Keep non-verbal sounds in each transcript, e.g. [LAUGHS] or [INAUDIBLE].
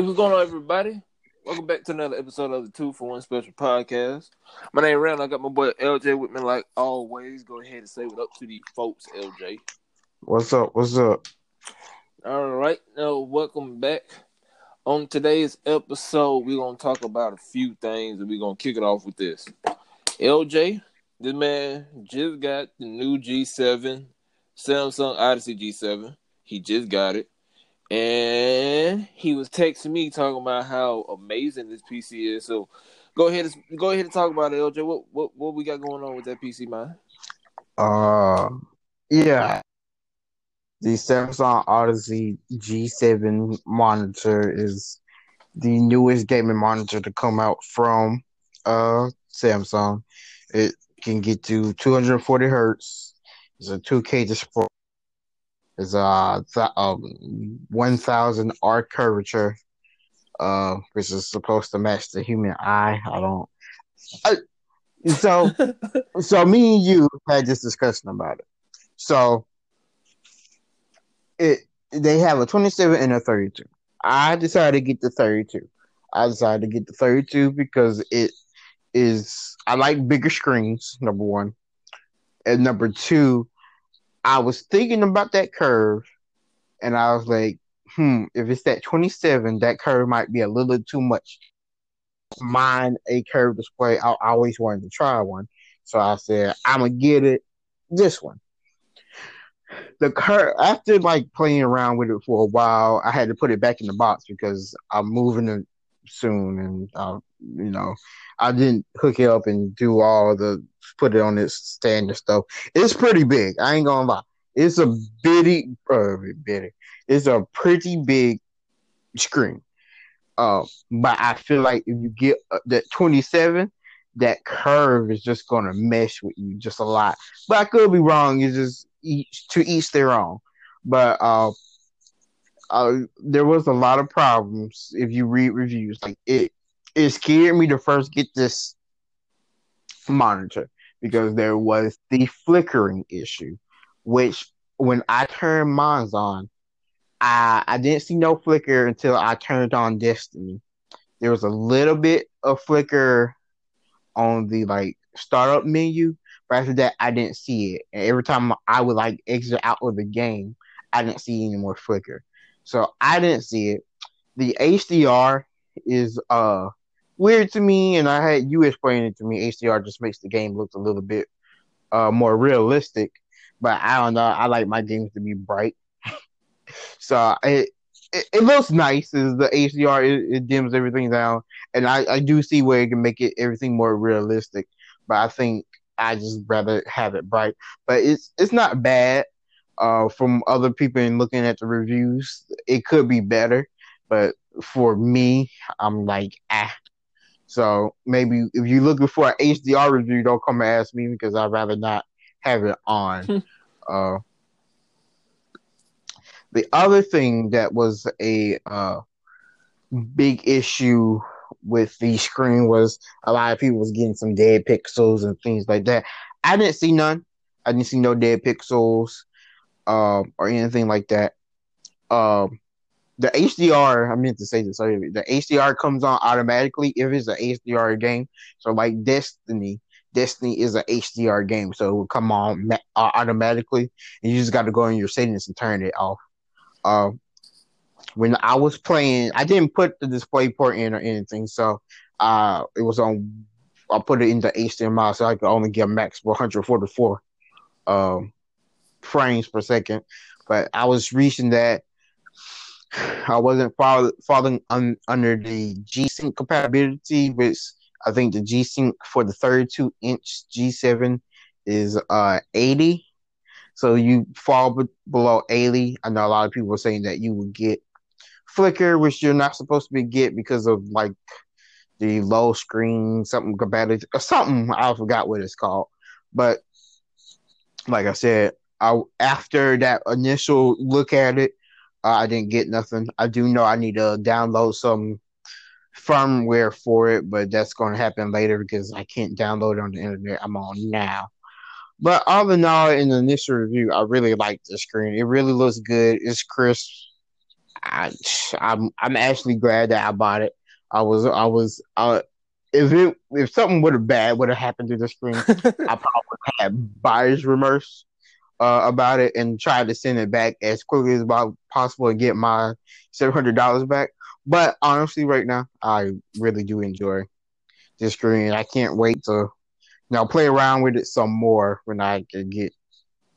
Hey, what's going on, everybody? Welcome back to another episode of the Two for One Special Podcast. My name is Rand. I got my boy LJ with me, like always. Go ahead and say what up to the folks, LJ. What's up? What's up? All right, now welcome back. On today's episode, we're gonna talk about a few things, and we're gonna kick it off with this. LJ, this man just got the new G7, Samsung Odyssey G7. He just got it. And he was texting me talking about how amazing this PC is. So go ahead and go ahead and talk about it, LJ. What what what we got going on with that PC, man? Uh, yeah. The Samsung Odyssey G7 monitor is the newest gaming monitor to come out from uh Samsung. It can get to 240 hertz. It's a 2K display is uh th- um one thousand arc curvature, uh, which is supposed to match the human eye. I don't. I, so, [LAUGHS] so me and you had this discussion about it. So, it they have a twenty seven and a thirty two. I decided to get the thirty two. I decided to get the thirty two because it is I like bigger screens. Number one, and number two, I was thinking about that curve, and I was like, hmm, if it's that 27, that curve might be a little too much. Mine a curve display. I, I always wanted to try one, so I said I'm gonna get it. This one. The curve after like playing around with it for a while, I had to put it back in the box because I'm moving it soon, and uh, you know, I didn't hook it up and do all the put it on its stand and stuff. It's pretty big. I ain't gonna lie. It's a bitty, uh, bitty. It's a pretty big screen. Uh, but I feel like if you get uh, that 27, that curve is just gonna mesh with you just a lot. But I could be wrong. It's just each to each their own. But uh, uh, there was a lot of problems if you read reviews. Like it, it scared me to first get this monitor because there was the flickering issue, which when I turned mine on, I I didn't see no flicker until I turned on Destiny. There was a little bit of flicker on the like startup menu, but after that I didn't see it. And every time I would like exit out of the game, I didn't see any more flicker. So I didn't see it. The HDR is uh weird to me, and I had you explain it to me. HDR just makes the game look a little bit uh, more realistic, but I don't know. I like my games to be bright, [LAUGHS] so it, it, it looks nice. Is the HDR it, it, dims everything down, and I I do see where it can make it everything more realistic, but I think I just rather have it bright. But it's it's not bad. Uh, from other people and looking at the reviews, it could be better, but for me, I'm like, ah, so maybe if you're looking for an HDR review, don't come and ask me because I'd rather not have it on. [LAUGHS] uh, the other thing that was a uh, big issue with the screen was a lot of people was getting some dead pixels and things like that. I didn't see none. I didn't see no dead pixels um, or anything like that. Um, the HDR, I meant to say this, sorry, the HDR comes on automatically if it's an HDR game. So like Destiny, Destiny is an HDR game, so it will come on ma- uh, automatically, and you just got to go in your settings and turn it off. Uh, when I was playing, I didn't put the display port in or anything, so uh, it was on. I put it into HDMI, so I could only get max 144 um, frames per second. But I was reaching that I wasn't fall, falling un, under the G Sync compatibility, which I think the G Sync for the 32 inch G7 is uh 80. So you fall below 80. I know a lot of people are saying that you would get flicker, which you're not supposed to be get because of like the low screen something compatibility or something. I forgot what it's called, but like I said, I after that initial look at it, I didn't get nothing. I do know I need to download some firmware for it, but that's going to happen later because I can't download it on the internet. I'm on now. But all in all, in the initial review, I really like the screen. It really looks good. It's crisp. I, I'm I'm actually glad that I bought it. I was I was uh, if it if something would have bad would have happened to the screen, [LAUGHS] I probably would have had buyer's remorse uh, about it and tried to send it back as quickly as possible and get my seven hundred dollars back. But honestly, right now, I really do enjoy this screen. I can't wait to now play around with it some more when I can get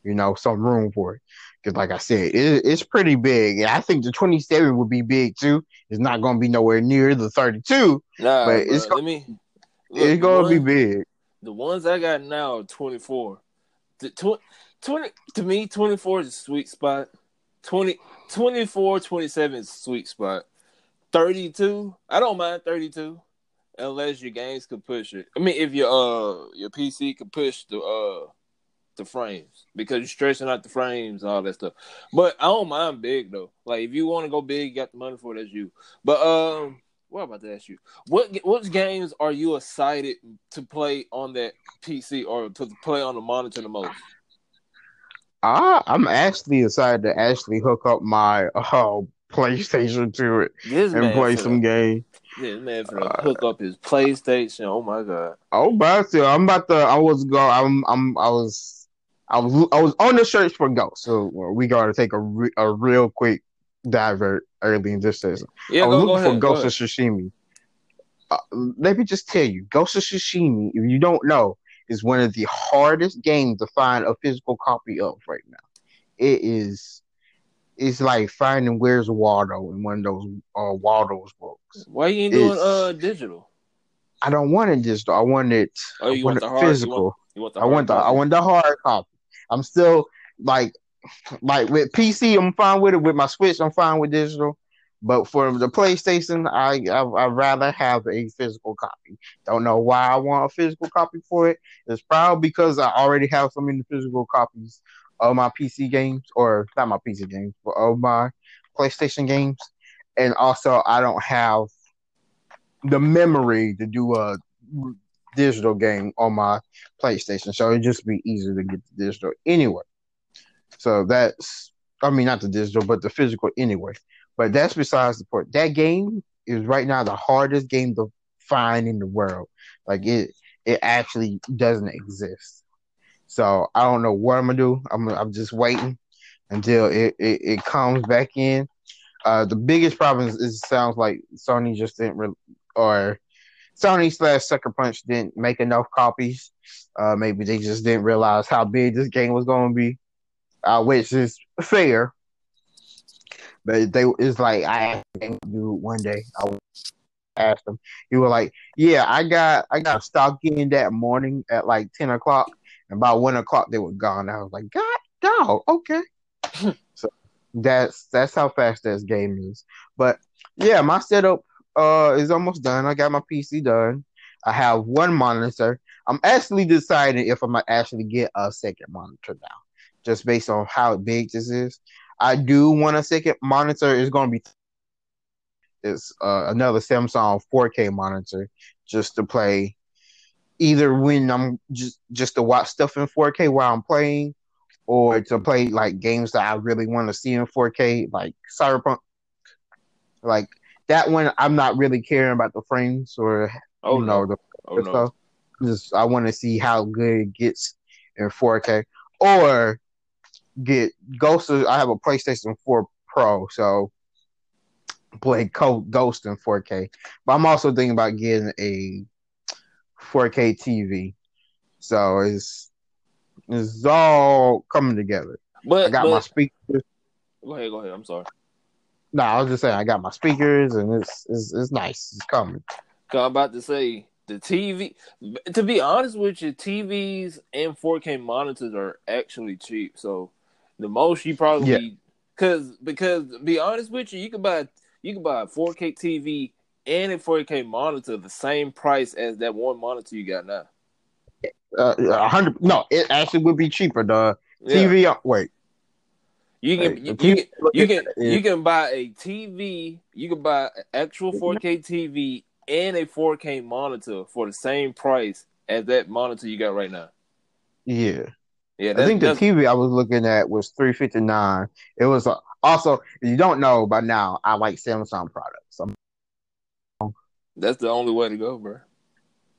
you know some room for it. Because, like I said, it, it's pretty big. And I think the 27 would be big too. It's not going to be nowhere near the 32, nah, but it's going me. it's going to be big. The ones I got now are 24. The tw- 20 to me 24 is a sweet spot. 20 24 27 is a sweet spot. 32, I don't mind 32 unless your games could push it. I mean, if your uh your PC could push the uh the frames because you're stretching out the frames and all that stuff. But I don't mind big though. Like if you want to go big, you got the money for it. That's you. But um, what about to ask you? What what games are you excited to play on that PC or to play on the monitor the most? I I'm actually excited to actually hook up my uh, PlayStation to it this and play some games. This man for uh, hook up his PlayStation. Oh my god. Oh, but I'm about to. I was go. I'm. I'm. I was I was I was on the search for ghosts, so we got to take a re, a real quick divert early in this season. Yeah, I was go, looking go for Ghost of Tsushima. Uh, let me just tell you, Ghost of Tsushima, if you don't know, is one of the hardest games to find a physical copy of right now. It is. It's like finding Where's Waldo in one of those uh, Waldo's books. Why you ain't doing uh digital? I don't want it digital. I want it. Oh, you want, want it physical. You want, you want I want the copy? I want the hard copy. I'm still like like with PC, I'm fine with it. With my Switch, I'm fine with digital. But for the PlayStation, I, I would rather have a physical copy. Don't know why I want a physical copy for it. It's probably because I already have so many physical copies of my PC games, or not my PC games, but of my PlayStation games. And also, I don't have the memory to do a digital game on my PlayStation, so it'd just be easier to get the digital anyway. So that's, I mean, not the digital, but the physical anyway. But that's besides the point. That game is right now the hardest game to find in the world. Like it, it actually doesn't exist. So I don't know what I'm gonna do. I'm, I'm just waiting until it, it, it comes back in. Uh, the biggest problem is, is, it sounds like Sony just didn't, re- or Sony slash Sucker Punch didn't make enough copies. Uh, maybe they just didn't realize how big this game was going to be, uh, which is fair. But they it's like I asked dude one day. I asked him. He was like, "Yeah, I got I got stock in that morning at like ten o'clock, and by one o'clock they were gone." I was like, "God, dog, okay." [LAUGHS] so that's that's how fast this game is. But yeah, my setup uh is almost done. I got my PC done. I have one monitor. I'm actually deciding if I'm gonna actually get a second monitor now, just based on how big this is. I do want a second monitor. It's gonna be it's uh, another Samsung 4K monitor just to play either when I'm just just to watch stuff in 4K while I'm playing, or to play like games that I really want to see in 4K, like Cyberpunk. Like that one I'm not really caring about the frames or oh, you know the oh, stuff. No. Just I want to see how good it gets in 4K or get Ghost. I have a PlayStation 4 Pro, so play Ghost in 4K. But I'm also thinking about getting a 4K TV. So it's it's all coming together. But I got but, my speakers. Go ahead, go ahead. I'm sorry. No, I was just saying I got my speakers and it's it's, it's nice. It's coming. I'm about to say the TV. To be honest with you, TVs and 4K monitors are actually cheap. So the most you probably yeah. because because be honest with you, you can buy you can buy a 4K TV and a 4K monitor the same price as that one monitor you got now. Uh, hundred. No, it actually would be cheaper. The yeah. TV. Uh, wait, you can you, you, can you can you can buy a TV. You can buy an actual 4K TV and a 4K monitor for the same price as that monitor you got right now. Yeah. Yeah, I think the TV I was looking at was three fifty nine. It was uh, also you don't know by now. I like Samsung products. I'm, that's the only way to go, bro.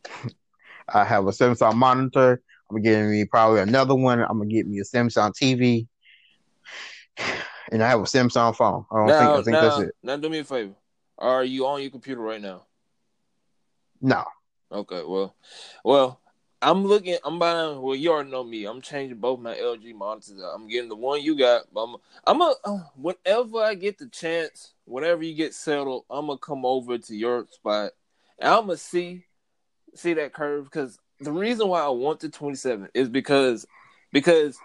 [LAUGHS] I have a Samsung monitor. I'm getting me probably another one. I'm gonna get me a Samsung TV, [SIGHS] and I have a Samsung phone. I don't think I think now, that's it. now, do me a favor. Are you on your computer right now? No, Okay, well, well, I'm looking. I'm buying. Well, you already know me. I'm changing both my LG monitors. out. I'm getting the one you got. I'm. I'm a. Uh, whenever I get the chance, whenever you get settled, I'm gonna come over to your spot. I'm gonna see, see that curve. Because the reason why I want the 27 is because, because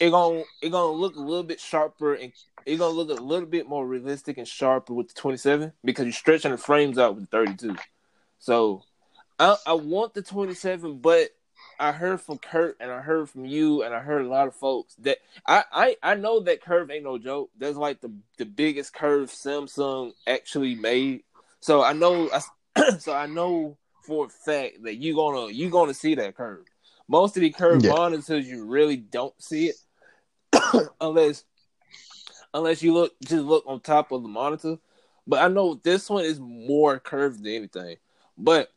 it gonna it gonna look a little bit sharper and it gonna look a little bit more realistic and sharper with the 27 because you're stretching the frames out with the 32. So I, I want the 27, but I heard from Kurt and I heard from you and I heard a lot of folks that I, I, I know that curve ain't no joke. That's like the, the biggest curve Samsung actually made. So I know I, [CLEARS THROAT] so I know for a fact that you gonna you gonna see that curve. Most of the curve Yeah. monitors you really don't see it [CLEARS THROAT] unless unless you look just look on top of the monitor. But I know this one is more curved than anything. But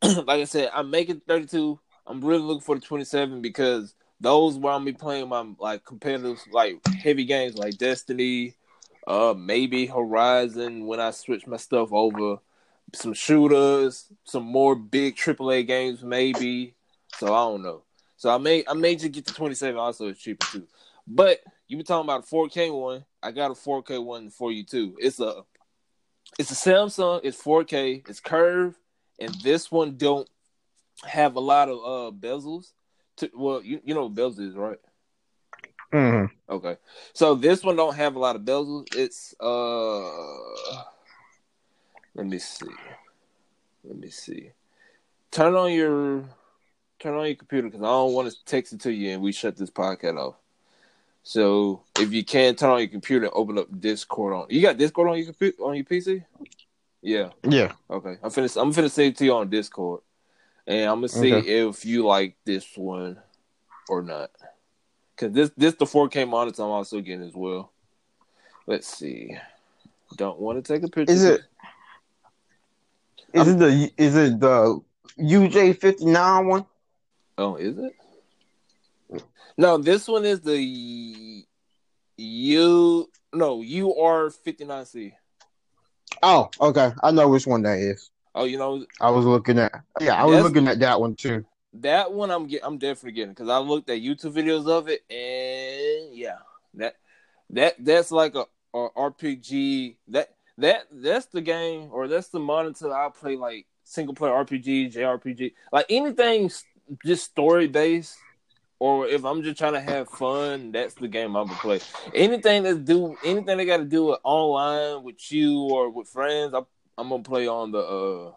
[CLEARS THROAT] like I said, I'm making 32. I'm really looking for the 27 because those where I'm be playing my like competitive like heavy games like Destiny, uh maybe Horizon when I switch my stuff over, some shooters, some more big AAA games maybe. So I don't know. So I may I may just get the 27 also it's cheaper too. But you were talking about a 4K one. I got a 4K one for you too. It's a it's a Samsung, it's 4K, it's curved, and this one don't have a lot of uh bezels. To, well, you you know what bezels is, right? hmm Okay. So this one don't have a lot of bezels. It's uh let me see. Let me see. Turn on your turn on your computer because I don't want to text it to you and we shut this podcast off. So if you can turn on your computer and open up Discord on you got Discord on your computer on your PC? Yeah. yeah. Okay. I'm finna I'm finna send it to you on Discord. And I'm gonna see Okay. if you like this one or not. Cause this this the 4K monitor I'm also getting as well. Let's see. Don't want to take a picture. Is it? Is it the is it the UJ fifty nine one? Oh, is it? No, this one is the U no UR fifty nine C. Oh, okay. I know which one that is. Oh, you know I was looking at. Yeah, I was looking at that one too. that one I'm get I'm definitely getting because I looked at YouTube videos of it and yeah that that that's like a, a RPG that that that's the game or that's the monitor I play like single player RPG JRPG like anything just story based or if I'm just trying to have fun that's the game I'm gonna play anything that's do anything they got to do with online with you or with friends I, I'm gonna play on the uh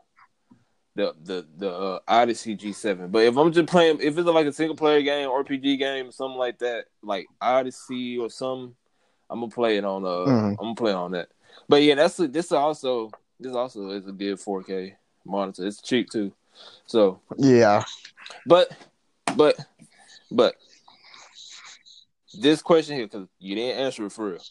the the the uh, Odyssey G7. But if I'm just playing, if it's like a single player game, RPG game, something like that, like Odyssey or some, I'm gonna play it on. Uh, Mhm. I'm gonna play on that. But yeah, that's this also this also is a good 4K monitor. It's cheap too. So, Yeah. but but but this question here because you didn't answer it for real.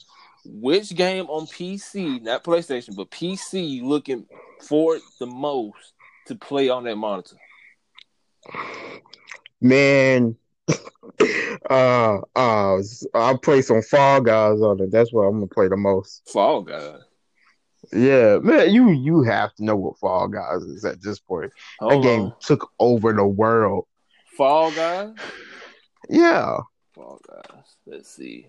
Which game on PC, not PlayStation, but PC, you looking forward the most to play on that monitor? Man. [LAUGHS] uh uh I'll play some Fall Guys on it. That's what I'm gonna play the most. Fall Guys. Yeah, man, you you have to know what Fall Guys is at this point. Hold that game took over the world. Fall Guys. Yeah. Fall Guys. Let's see.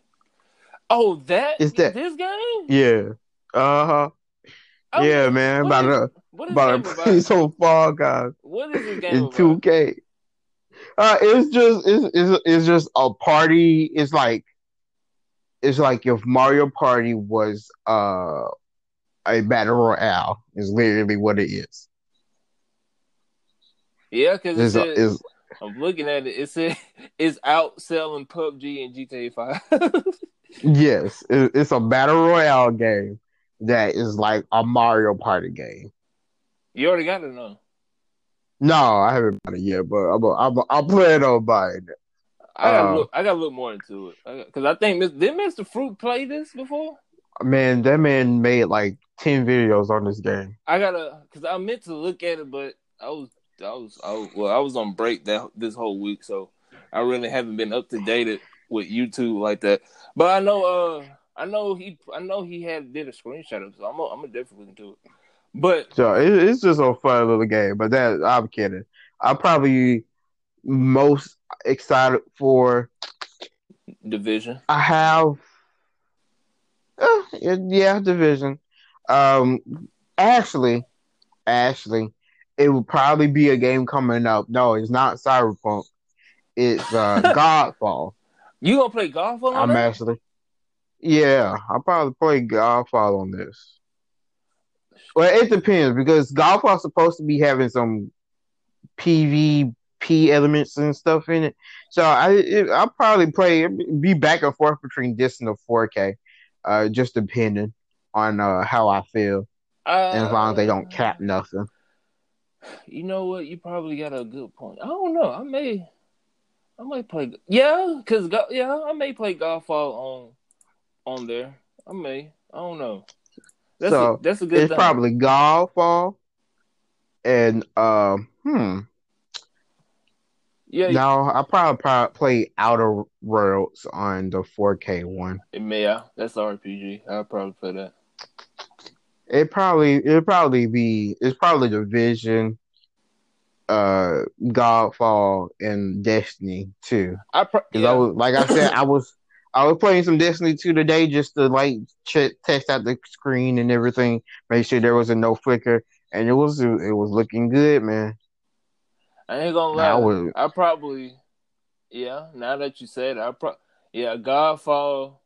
Oh, that Is that- this game? Yeah. Uh-huh. Oh, yeah, man. About is- is about this to game [LAUGHS] play about? some Fall Guys What is this game in 2K. Uh it's just it's, it's it's just a party. It's like it's like if Mario Party was uh a battle royale is literally what it is. Yeah, because It's, it's I'm looking at it. It said [LAUGHS] it's outselling PUBG and GTA Five. yes, it, it's a battle royale game that is like a Mario Party game. you already got it, no? No, I haven't bought it yet, but I'm I'm I'll play it on buying it. I gotta Uh, look. I gotta look more into it because I, think did Mr. Fruit play this before? Man, that man made like ten videos on this game. I gotta because I meant to look at it, but I was I was I was, well I was on break that this whole week, so I really haven't been up to date with YouTube like that. But I know uh I know he I know he had did a screenshot of it, so I'm gonna, I'm gonna definitely into it. But So it, it's just a fun little game. But that I'm kidding. I'm probably most excited for. division, I have, uh, yeah, division. Um, actually, actually, it would probably be a game coming up. No, it's not Cyberpunk. It's uh, [LAUGHS] Godfall. you gonna play Godfall? on I'm that? actually, yeah, I'll probably play Godfall on this. Well, it depends because Godfall's supposed to be having some PvP elements and stuff in it. So I, it, I'll probably play be back and forth between this and the 4K, uh, just depending on uh, how I feel Uh, and as long as they don't cap nothing. You know what? You probably got a good point. I don't know. I may, I might play. Yeah, cause go, yeah, I may play Godfall on on there. I may. I don't know. That's So, a, that's a good. It's thing. probably Godfall and um, hmm. yeah. No, I probably, probably play Outer Worlds on the 4K one. Yeah, that's RPG. I'll probably play that. It probably it probably be it's probably Division, uh, Godfall, and Destiny too. I pro- yeah. I was like I said, I was I was playing some Destiny 2 today just to like check test out the screen and everything, make sure there wasn't no flicker, and it was it was looking good, man. I ain't gonna I lie. was I probably. Yeah. Now that you said, it, I pro. Yeah, Godfall.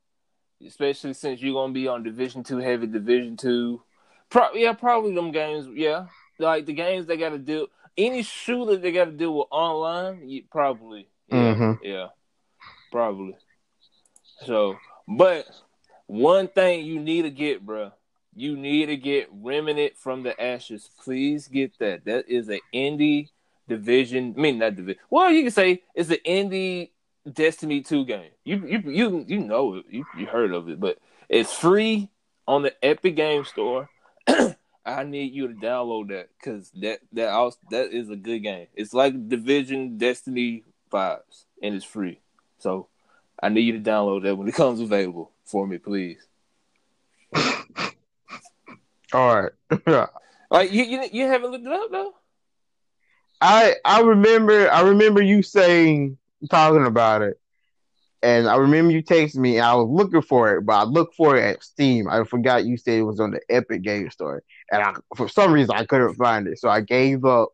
Especially since you're gonna be on Division Two, heavy Division Two. Pro- yeah, probably them games. Yeah, like the games they got to do. Any shooter they got to deal with online, you, probably. Yeah, Mhm. yeah, probably. So, but one thing you need to get, bruh, you need to get Remnant from the Ashes. Please get that. That is an indie division. I mean, not division. Well, you can say it's an indie Destiny Two game. You you you you know it. You you heard of it, but it's free on the Epic Game Store. [CLEARS THROAT] I need you to download that because that that also, that is a good game. It's like Division Destiny vibes, and it's free. So I need you to download that when it [LAUGHS] comes available for me, please. [LAUGHS] all right. [LAUGHS] Like you you, you haven't looked it up though. I I remember I remember you saying talking about it, and I remember you texting me. And I was looking for it, but I looked for it at Steam. I forgot you said it was on the Epic Game Store, and I, for some reason I couldn't find it, so I gave up.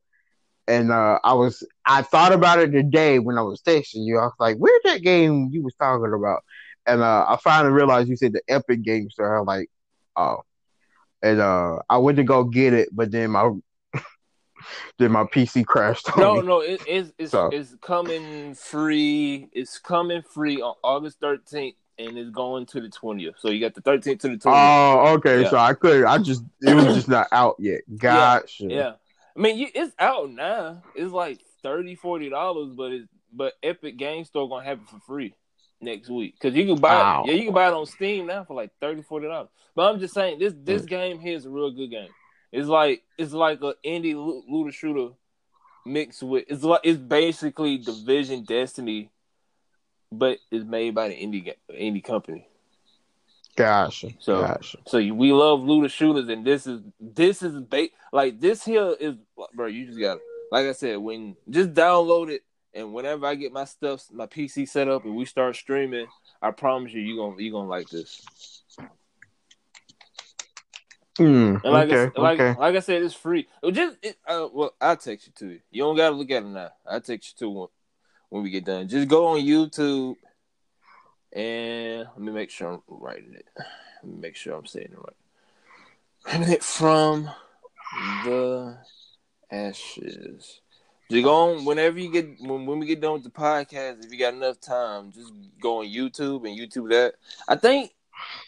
And uh, I was I thought about it today when I was texting you. I was like, "Where's that game you was talking about?" And uh, I finally realized you said the Epic Game Store. I was like, "Oh." And uh, I went to go get it, but then my then my PC crashed No, me. no, it, it's it's So- it's coming free. It's coming free on August thirteenth, and it's going to the twentieth. So you got the thirteenth to the twentieth. Oh, okay. Yeah. So I could. I just it was just not out yet. [COUGHS] Gotcha. yeah, I mean, you, it's out now. It's like 30 dollars, but it's but Epic Game Store gonna have it for free next week because you can buy Wow. it. Yeah, you can buy it on Steam now for like 30 dollars. But I'm just saying this this mm. game here is a real good game. It's like it's like a indie loo- looter shooter mixed with it's like it's basically Division Destiny, but it's made by the indie indie company. Gotcha. So- gotcha. So we love looter shooters, and this is this is ba- like this here is bro. You just got like I said when just download it, and whenever I get my stuff, my PC set up, and we start streaming, I promise you, you gonna you gonna like this. And like okay. I, like okay. like I said, it's free. It just it, uh, well, I'll text you to it. You don't gotta look at it now. I'll text you to when when we get done. Just go on YouTube and let me make sure I'm writing it. Let me make sure I'm saying it right. From the ashes. Just go on whenever you get when, when we get done with the podcast. If you got enough time, just go on YouTube and YouTube that. I think,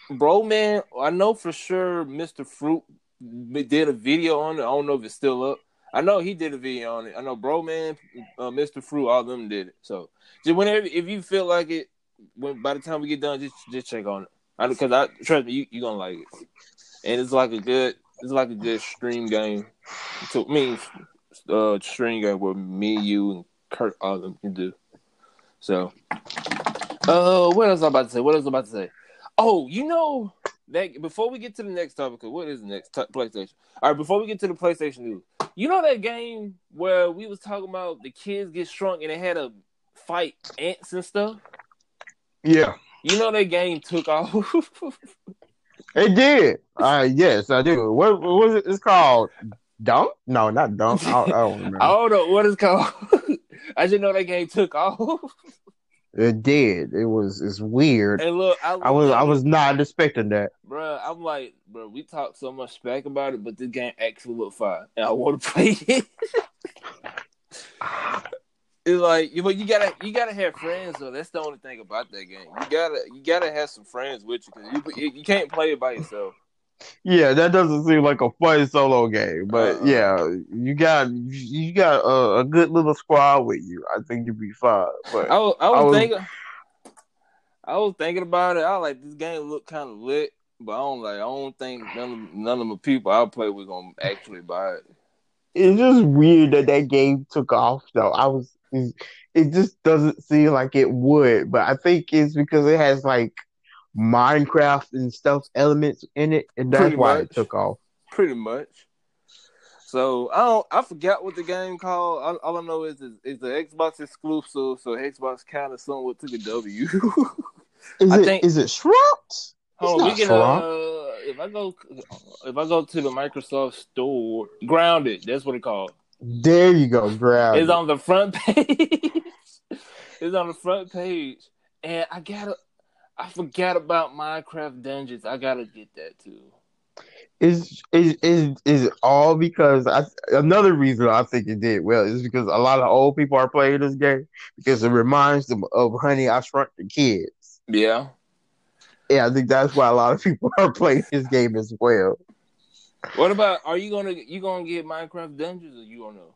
bro, man, I know for sure Mr. Fruit did a video on it. I don't know if it's still up. I know he did a video on it. I know Bro Man, uh, Mr. Fruit, all of them did it. So just whenever if you feel like it, when by the time we get done, just just check on it. I Because I, trust me, you you gonna like it, and it's like a good it's like a good stream game. To me, uh, stream game where me, you, and Kurt all of them can do. So, uh, what else I about to say? What else I about to say? Oh, you know that before we get to the next topic, what is the next t- PlayStation? All right, before we get to the PlayStation news, you know that game where we was talking about the kids get shrunk and they had to fight ants and stuff. Yeah, You know that game took [LAUGHS] off. it did. Uh, yes, I do. What, what was it? It's called Dunk? No, not Dunk. I, I don't [LAUGHS] remember. I don't know what it's called. [LAUGHS] I just know that game took off. It did. It was. It's weird. And look, I, I was. I was not expecting that. bro. I'm like, bro, we talked so much smack about it, but this game actually look fine, and I want to [LAUGHS] play it. it's like, you- but you gotta, you gotta have friends though. That's the only thing about that game. You gotta, you gotta have some friends with you because you, you can't play it by yourself. Yeah, that doesn't seem like a fun solo game, but Uh-uh. yeah, you got you got a, a good little squad with you. I think you'd be fine. But I was, I was, I was- thinking, I was thinking about it. I like this game look kind of lit, but I don't like. I don't think none of none of the people I play with gonna actually buy it. it's just weird that that game took off. Though I was, it just doesn't seem like it would. But I think it's because it has like Minecraft and stuff elements in it, and that's Pretty why much. it took off. pretty much. So I don't. I forgot what the game called. All, all I know is it's, it's the Xbox exclusive. So Xbox kind of somewhat took a W. Is [LAUGHS] I it? think- is it Shrumped? Hold on, we not can. Shrunk. Uh, if I go, if I go to the Microsoft Store, Grounded. That's what it called. There you go, grab. It's on the front [LAUGHS] page. it's on the front page, and I gotta. I forgot about Minecraft Dungeons. I gotta get that too. is is is is all because I another reason I think it did well is because a lot of old people are playing this game because it reminds them of Honey I Shrunk the Kids. Yeah. Yeah, I think that's why a lot of people [LAUGHS] are playing this game as well. What about? Are you gonna you gonna get Minecraft Dungeons or you don't know?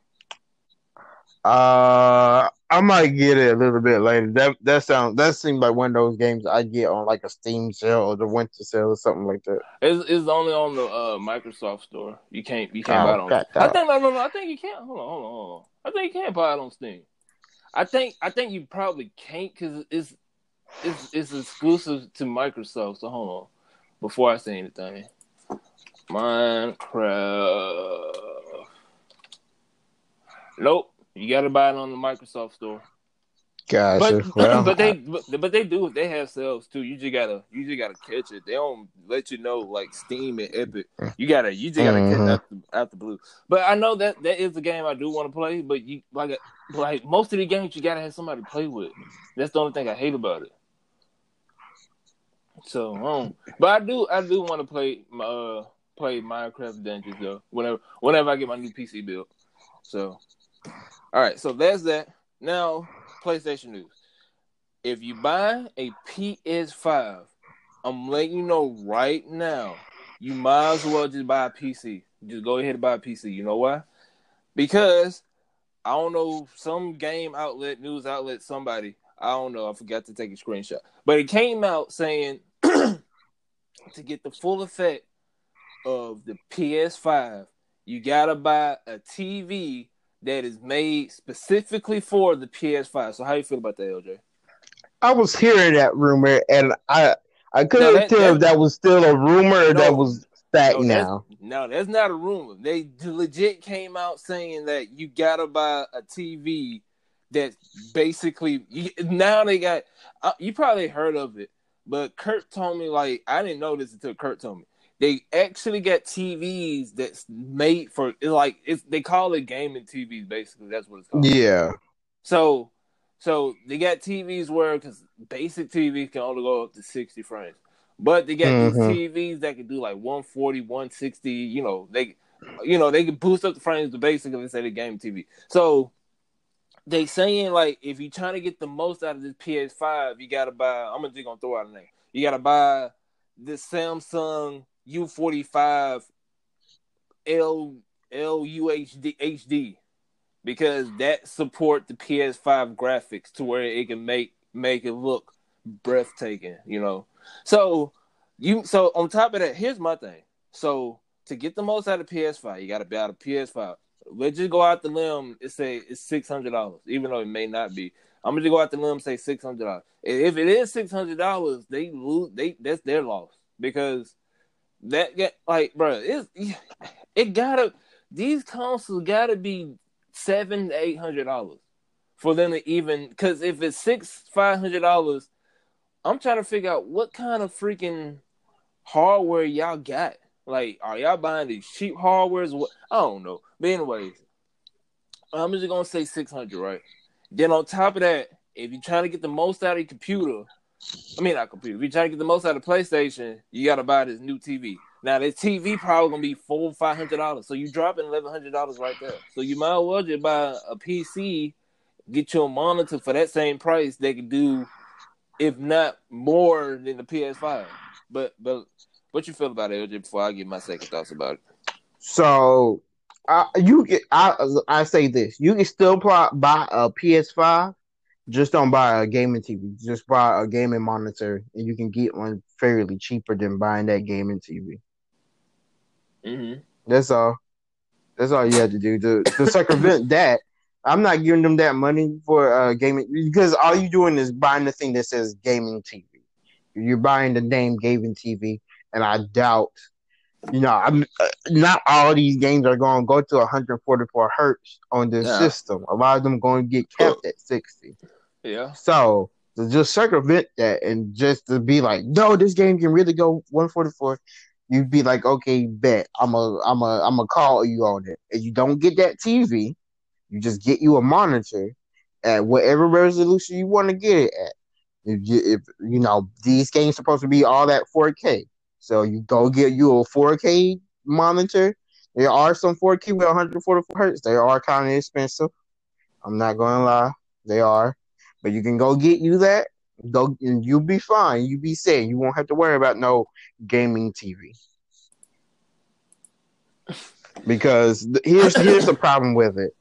Uh, I might get it a little bit later. That that sounds that seems like one of those games I get on like a Steam sale or the winter sale or something like that. It's, it's only on the uh, Microsoft store. You can't you can't Oh, buy it on. I think no no no. I think you can't. Hold on hold on hold on. I think you can't buy it on Steam. I think I think you probably can't because it's it's it's exclusive to Microsoft. So hold on before I say anything. Minecraft. Nope. You got to buy it on the Microsoft store. Gotcha. But well, but they but, but they do they have sales too. You just gotta you just gotta catch it. They don't let you know like Steam and Epic. You gotta you just gotta Mhm. catch out the, out the blue. But I know that that is a game I do want to play. But you like like most of the games you gotta have somebody to play with. That's the only thing I hate about it. So um, but I do I do want to play my uh, play Minecraft Dungeons though. Whenever whenever I get my new PC built. So all right, so that's that. Now PlayStation news. If you buy a PS5, I'm letting you know right now, you might as well just buy a PC. Just go ahead and buy a PC. You know why? Because I don't know, some game outlet, news outlet, somebody, I don't know, I forgot to take a screenshot. But it came out saying [CLEARS THROAT] to get the full effect of the PS5, you gotta buy a TV that is made specifically for the PS5. So how you feel about that, LJ? I was hearing that rumor, and I I couldn't that- tell that- if that was still a rumor or that was fact No, that's- now. No, that's not a rumor. They legit came out saying that you gotta buy a TV that basically you, now they got. Uh, you probably heard of it, but Kurt told me like I didn't know this until Kurt told me. They actually got TVs that's made for it's like it's they call it gaming TVs. Basically, that's what it's called. Yeah, So, so they got TVs where because basic TVs can only go up to sixty frames, but they got Mhm. these TVs that can do like 140, 160. You know, they, you know, they can boost up the frames to basically instead of game TV. So they saying like if you're trying to get the most out of this PS5, you gotta buy. I'm just gonna throw out a name. You gotta buy this Samsung U45 L LUHD HD because that support the PS5 graphics to where it can make make it look breathtaking, you know. So you so on top of that, here's my thing. So to get the most out of PS5, you got to be out of PS5. Let's just go out the limb and say it's six hundred dollars, even though it may not be. I'm gonna go out the limb say six hundred dollars. If it is six hundred dollars, they lose. They that's their loss because that get like, bro, it's it gotta these consoles gotta be seven to eight hundred dollars for them to even. Because if it's six five hundred dollars, I'm trying to figure out what kind of freaking hardware y'all got. Like, are y'all buying these cheap hardwares? What I don't know. But anyways, I'm just gonna say six hundred, right? Then on top of that, if you're trying to get the most out of your computer, I mean not computer, if you're trying to get the most out of PlayStation, you gotta buy this new TV. Now this TV probably gonna be four five hundred dollars. So you dropping eleven hundred dollars right there. So you might as well just buy a PC, get you a monitor for that same price. They could do, if not more than the PS5. But but what you feel about it, LJ? Before I give my second thoughts about it. So, uh, you get I I say this: you can still buy a PS5, just don't buy a gaming TV. Just buy a gaming monitor, and you can get one fairly cheaper than buying that gaming TV. Mm-hmm. That's all. That's all you have to do to to circumvent [LAUGHS] that. I'm not giving them that money for uh, gaming because all you're doing is buying the thing that says gaming TV. You're buying the name gaming TV, and I doubt, you know, I'm uh, not all these games are going to go to 144 hertz on this Yeah. system. A lot of them going to get capped at 60. Yeah. So to just circumvent that and just to be like, no, this game can really go 144. You'd be like, okay, bet I'm a, I'm a, I'm a call you on it. And you don't get that TV, you just get you a monitor at whatever resolution you want to get it at. If you, if you know these games supposed to be all that 4K, so you go get you a 4K monitor. There are some 4K with 144 hertz. They are kind of expensive. I'm not gonna lie, they are. But you can go get you that. Go and you'll be fine. You'll be set. You won't have to worry about no gaming TV. Because here's here's the problem with it.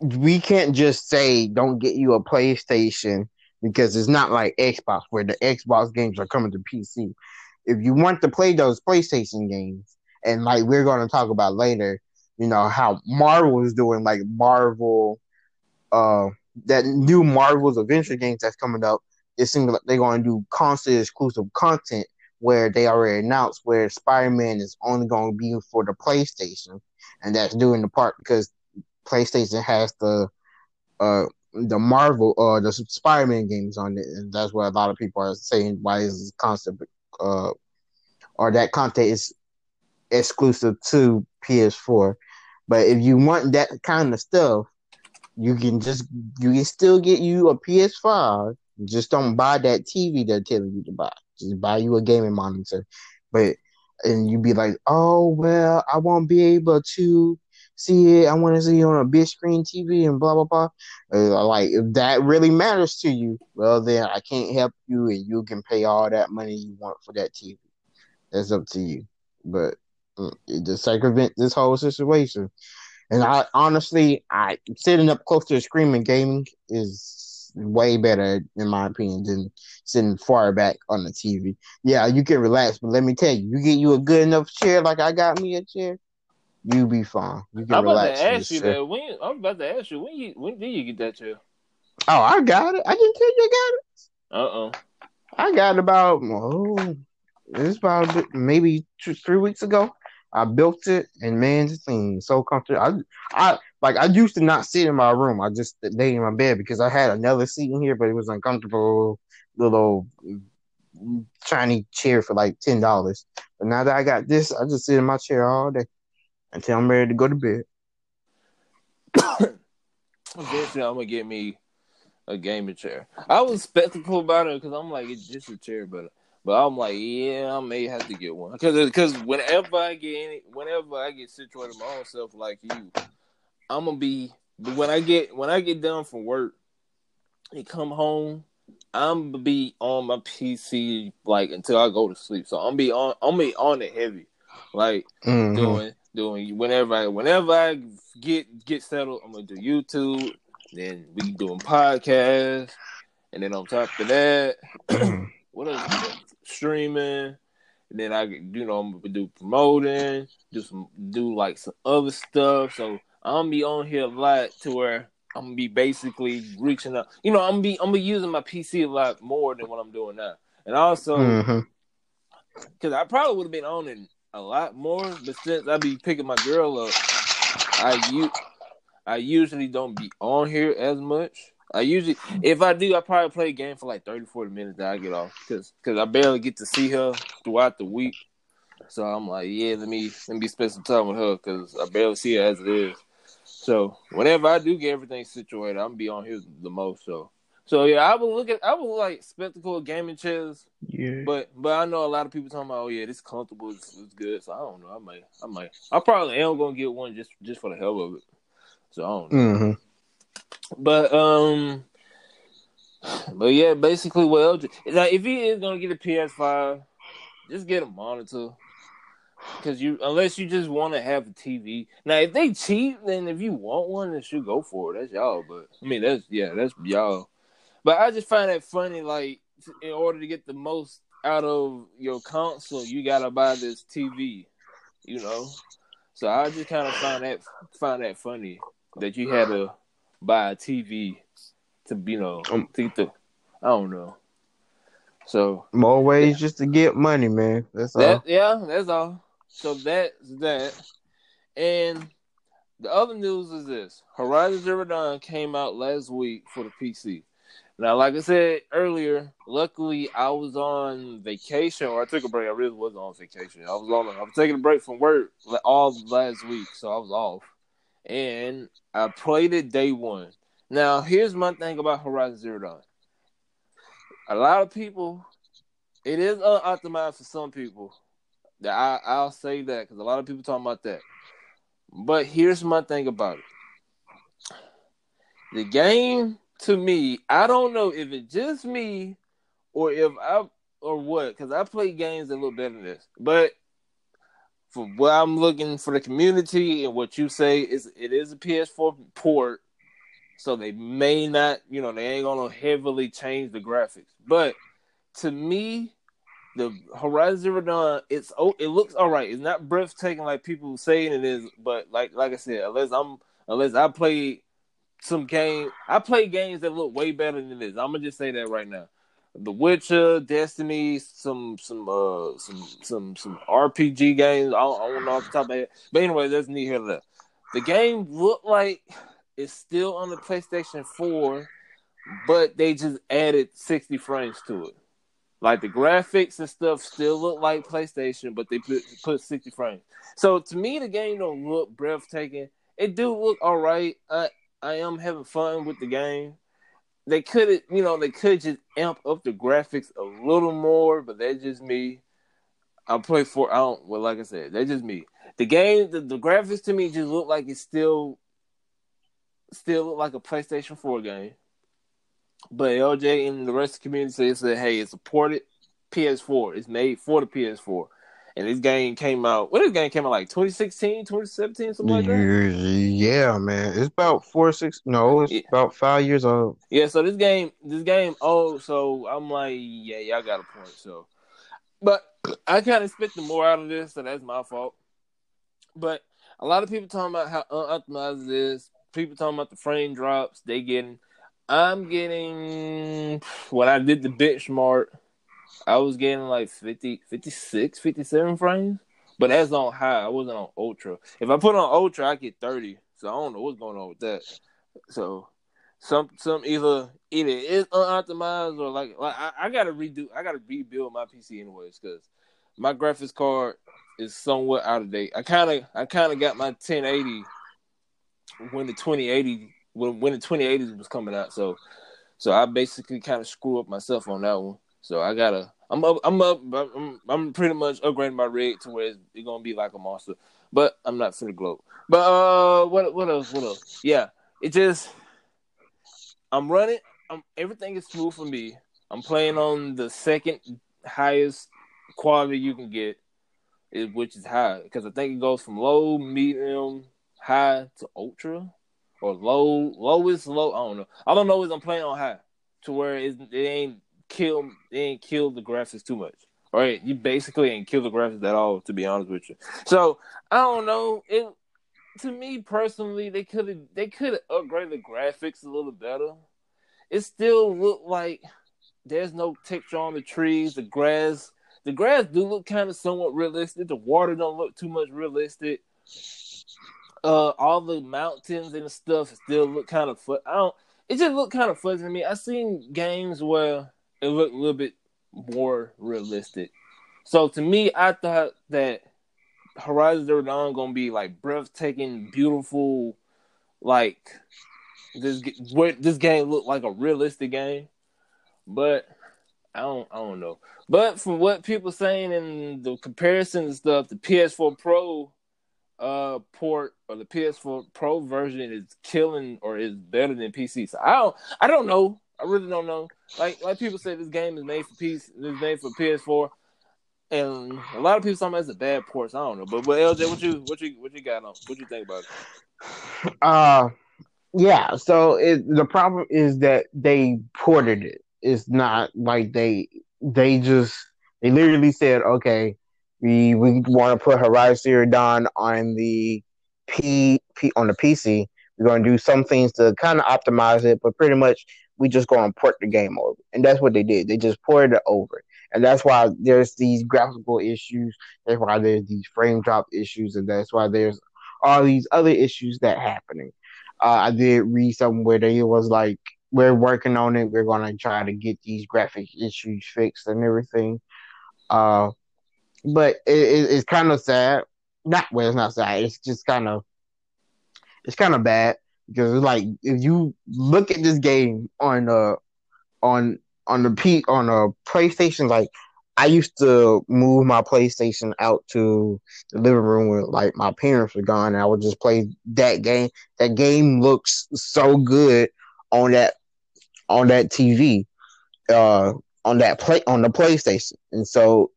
We can't just say don't get you a PlayStation because it's not like Xbox where the Xbox games are coming to PC. If you want to play those PlayStation games, and like we're going to talk about later, you know how Marvel is doing like Marvel, uh, that new Marvel's Avengers games that's coming up. It seems like they're going to do constant exclusive content where they already announced where Spider Man is only going to be for the PlayStation, and that's doing the part because PlayStation has the uh the Marvel uh the Spider Man games on it, and that's what a lot of people are saying why is constant uh or that content is exclusive to PS4. But if you want that kind of stuff, you can just you can still get you a PS5. Just don't buy that TV they're telling you to buy. Just buy you a gaming monitor. But and you'd be like, oh well, I won't be able to see it. I want to see it on a big screen TV and blah blah blah. Uh, like if that really matters to you, well then I can't help you, and you can pay all that money you want for that TV. That's up to you. But mm, to circumvent this whole situation, and I honestly, I sitting up close to the screen and gaming is way better in my opinion than sitting far back on the TV. Yeah, you can relax, but let me tell you, you get you a good enough chair like I got me a chair, you be fine. You can I'm about relax. to ask you chair. that. When I'm about to ask you when you when did you get that chair? Oh, I got it. I didn't tell you I got it. Uh oh. I got it about oh, it's about maybe two, three weeks ago. I built it, and man, this thing so comfortable. I, I like I used to not sit in my room. I just lay in my bed because I had another seat in here, but it was uncomfortable. Little mm, shiny chair for like ten dollars. But now that I got this, I just sit in my chair all day until I'm ready to go to bed. Eventually, [COUGHS] I'm gonna get me a gaming chair. I was skeptical about it because I'm like, it's just a chair, but but I'm like, yeah, I may have to get one because because whenever I get any, whenever I get situated my own self like you, I'm gonna be when I get when I get done from work and come home. I'm gonna be on my PC like until I go to sleep. So I'm be on I'm be on it heavy, like Mhm. doing doing whenever I whenever I get get settled, I'm gonna do YouTube. Then we doing podcasts, and then on top of that, [CLEARS THROAT] what else? Streaming. And then I, you know, I'm gonna do promoting, do some, do like some other stuff. So I'm gonna be on here a lot to where I'm gonna be basically reaching out. You know, I'm gonna be, I'm gonna be using my PC a lot more than what I'm doing now. And also, mm-hmm. because I probably would have been on it a lot more, but since I be picking my girl up, I you, I usually don't be on here as much. I usually, if I do, I probably play a game for like 30, 40 minutes. Then I get off because because I barely get to see her throughout the week. So I'm like, yeah, let me let me spend some time with her because I barely see her as it is. So whenever I do get everything situated, I'm be on here the most. So so yeah, I would look at I would like spectacle gaming chairs. Yeah. But but I know a lot of people talking about, oh yeah, this comfortable, it's, it's good. So I don't know. I might, I might, I probably am gonna get one just just for the hell of it. So I don't know. hmm But um, but yeah, basically, well, like if he is gonna get a PS5, just get a monitor. Cause you, unless you just want to have a TV. Now, if they cheap, then if you want one, then should go for it. That's y'all. But I mean, that's yeah, that's y'all. But I just find that funny. Like, in order to get the most out of your console, you gotta buy this TV. You know. So I just kind of find that find that funny that you had to buy a TV to you know Um, to get the I don't know. So More ways just to get money, man. That's all. yeah, that's all. So that's that. And the other news is this: Horizon Zero Dawn came out last week for the PC. Now, like I said earlier, luckily I was on vacation, or I took a break. I really wasn't on vacation. I was on. I was taking a break from work all last week, so I was off, and I played it day one. Now, here's my thing about Horizon Zero Dawn. A lot of people, it is unoptimized for some people. I I'll say that because a lot of people talking about that. But here's my thing about it. The game to me, I don't know if it's just me or if I or what, because I play games that look better than this. But for what I'm looking for the community and what you say is it is a PS4 port, so they may not, you know, they ain't gonna heavily change the graphics. But to me, the Horizon Zero Dawn, it's oh, it looks all right. It's not breathtaking like people saying it is, but like like I said, unless I'm unless I play some game, I play games that look way better than this. I'm gonna just say that right now. The Witcher, Destiny, some some uh some some some RPG games. I don't, I don't know off the top of my head, but anyway, that's neat here. That the game looked like it's still on the PlayStation 4, but they just added 60 frames to it. Like the graphics and stuff still look like PlayStation, but they put put 60 frames. So to me, the game don't look breathtaking. It do look all right. I I am having fun with the game. They could, you know, they could just amp up the graphics a little more, but that's just me. I play for I don't well, like I said, that's just me. The game, the, the graphics to me just look like it's still, still look like a PlayStation Four game. But LJ and the rest of the community said, hey, it's a ported PS4. It's made for the PS4. And this game came out, when this game came out, like 2016, 2017, something like that? Yeah, man. It's about four, six. No, it's Yeah. about five years old. Yeah, so this game, this game, oh, so I'm like, yeah, y'all got a point. So, but I kind of expected more out of this, so that's my fault. But a lot of people talking about how unoptimized it is. People talking about the frame drops they getting. I'm getting when I did the benchmark, I was getting like 50, 56, 57 frames. But that's on high. I wasn't on ultra. If I put on ultra, I get 30. So I don't know what's going on with that. So some some either either it's unoptimized or like like I, I gotta redo I gotta rebuild my PC anyways because my graphics card is somewhat out of date. I kind of I kind of got my 1080 when the 2080 when when the 2080s was coming out. So so I basically kind of screw up myself on that one. So I gotta I'm up I'm up I'm, I'm pretty much upgrading my rig to where it's, it's gonna be like a monster. But I'm not for the globe. But uh, what what else? What else? Yeah, it just I'm running. I'm, everything is smooth for me. I'm playing on the second highest quality you can get. which is high because I think it goes from low, medium, high to ultra, or low, lowest low. I don't know. I don't know is I'm playing on high to where it, it ain't kill ain't kill the graphics too much. Right, you basically ain't kill the graphics at all, to be honest with you. So I don't know. It to me personally, they could have they could have upgraded the graphics a little better. It still looked like there's no texture on the trees, the grass. The grass do look kind of somewhat realistic. The water don't look too much realistic. Uh, all the mountains and stuff still look kind of fun. I don't. It just looked kind of fuzzy to me. I've seen games where it looked a little bit more realistic. So to me, I thought that Horizon Zero Dawn gonna be like breathtaking, beautiful, like this. This game looked like a realistic game, but I don't, I don't know. But from what people saying in the comparison and stuff, the PS4 Pro uh port or the PS4 Pro version is killing or is better than PC. So I don't, I don't know. I really don't know. Like like people say, this game is made for PC. It's made for PS4 and a lot of people talking about it's a bad port. So I don't know, but but LJ, what you what you what you got on? What you think about it? Uh, yeah. So it, the problem is that they ported it. It's not like they they just they literally said, okay, we we want to put Horizon Zero Dawn on the P, P on the PC. We're going to do some things to kind of optimize it, but pretty much we just go and port the game over, and that's what they did. They just ported it over and that's why there's these graphical issues. That's why there's these frame drop issues, and that's why there's all these other issues that happening. Uh, I did read somewhere that it was like we're working on it. We're gonna try to get these graphic issues fixed and everything. Uh, but it, it, it's kind of sad. Not well, it's not sad. It's just kind of it's kind of bad because like if you look at this game on uh on on the P on a PlayStation, like I used to move my PlayStation out to the living room where like my parents were gone, and I would just play that game. That game looks so good on that on that TV, uh, on that play on the PlayStation, and so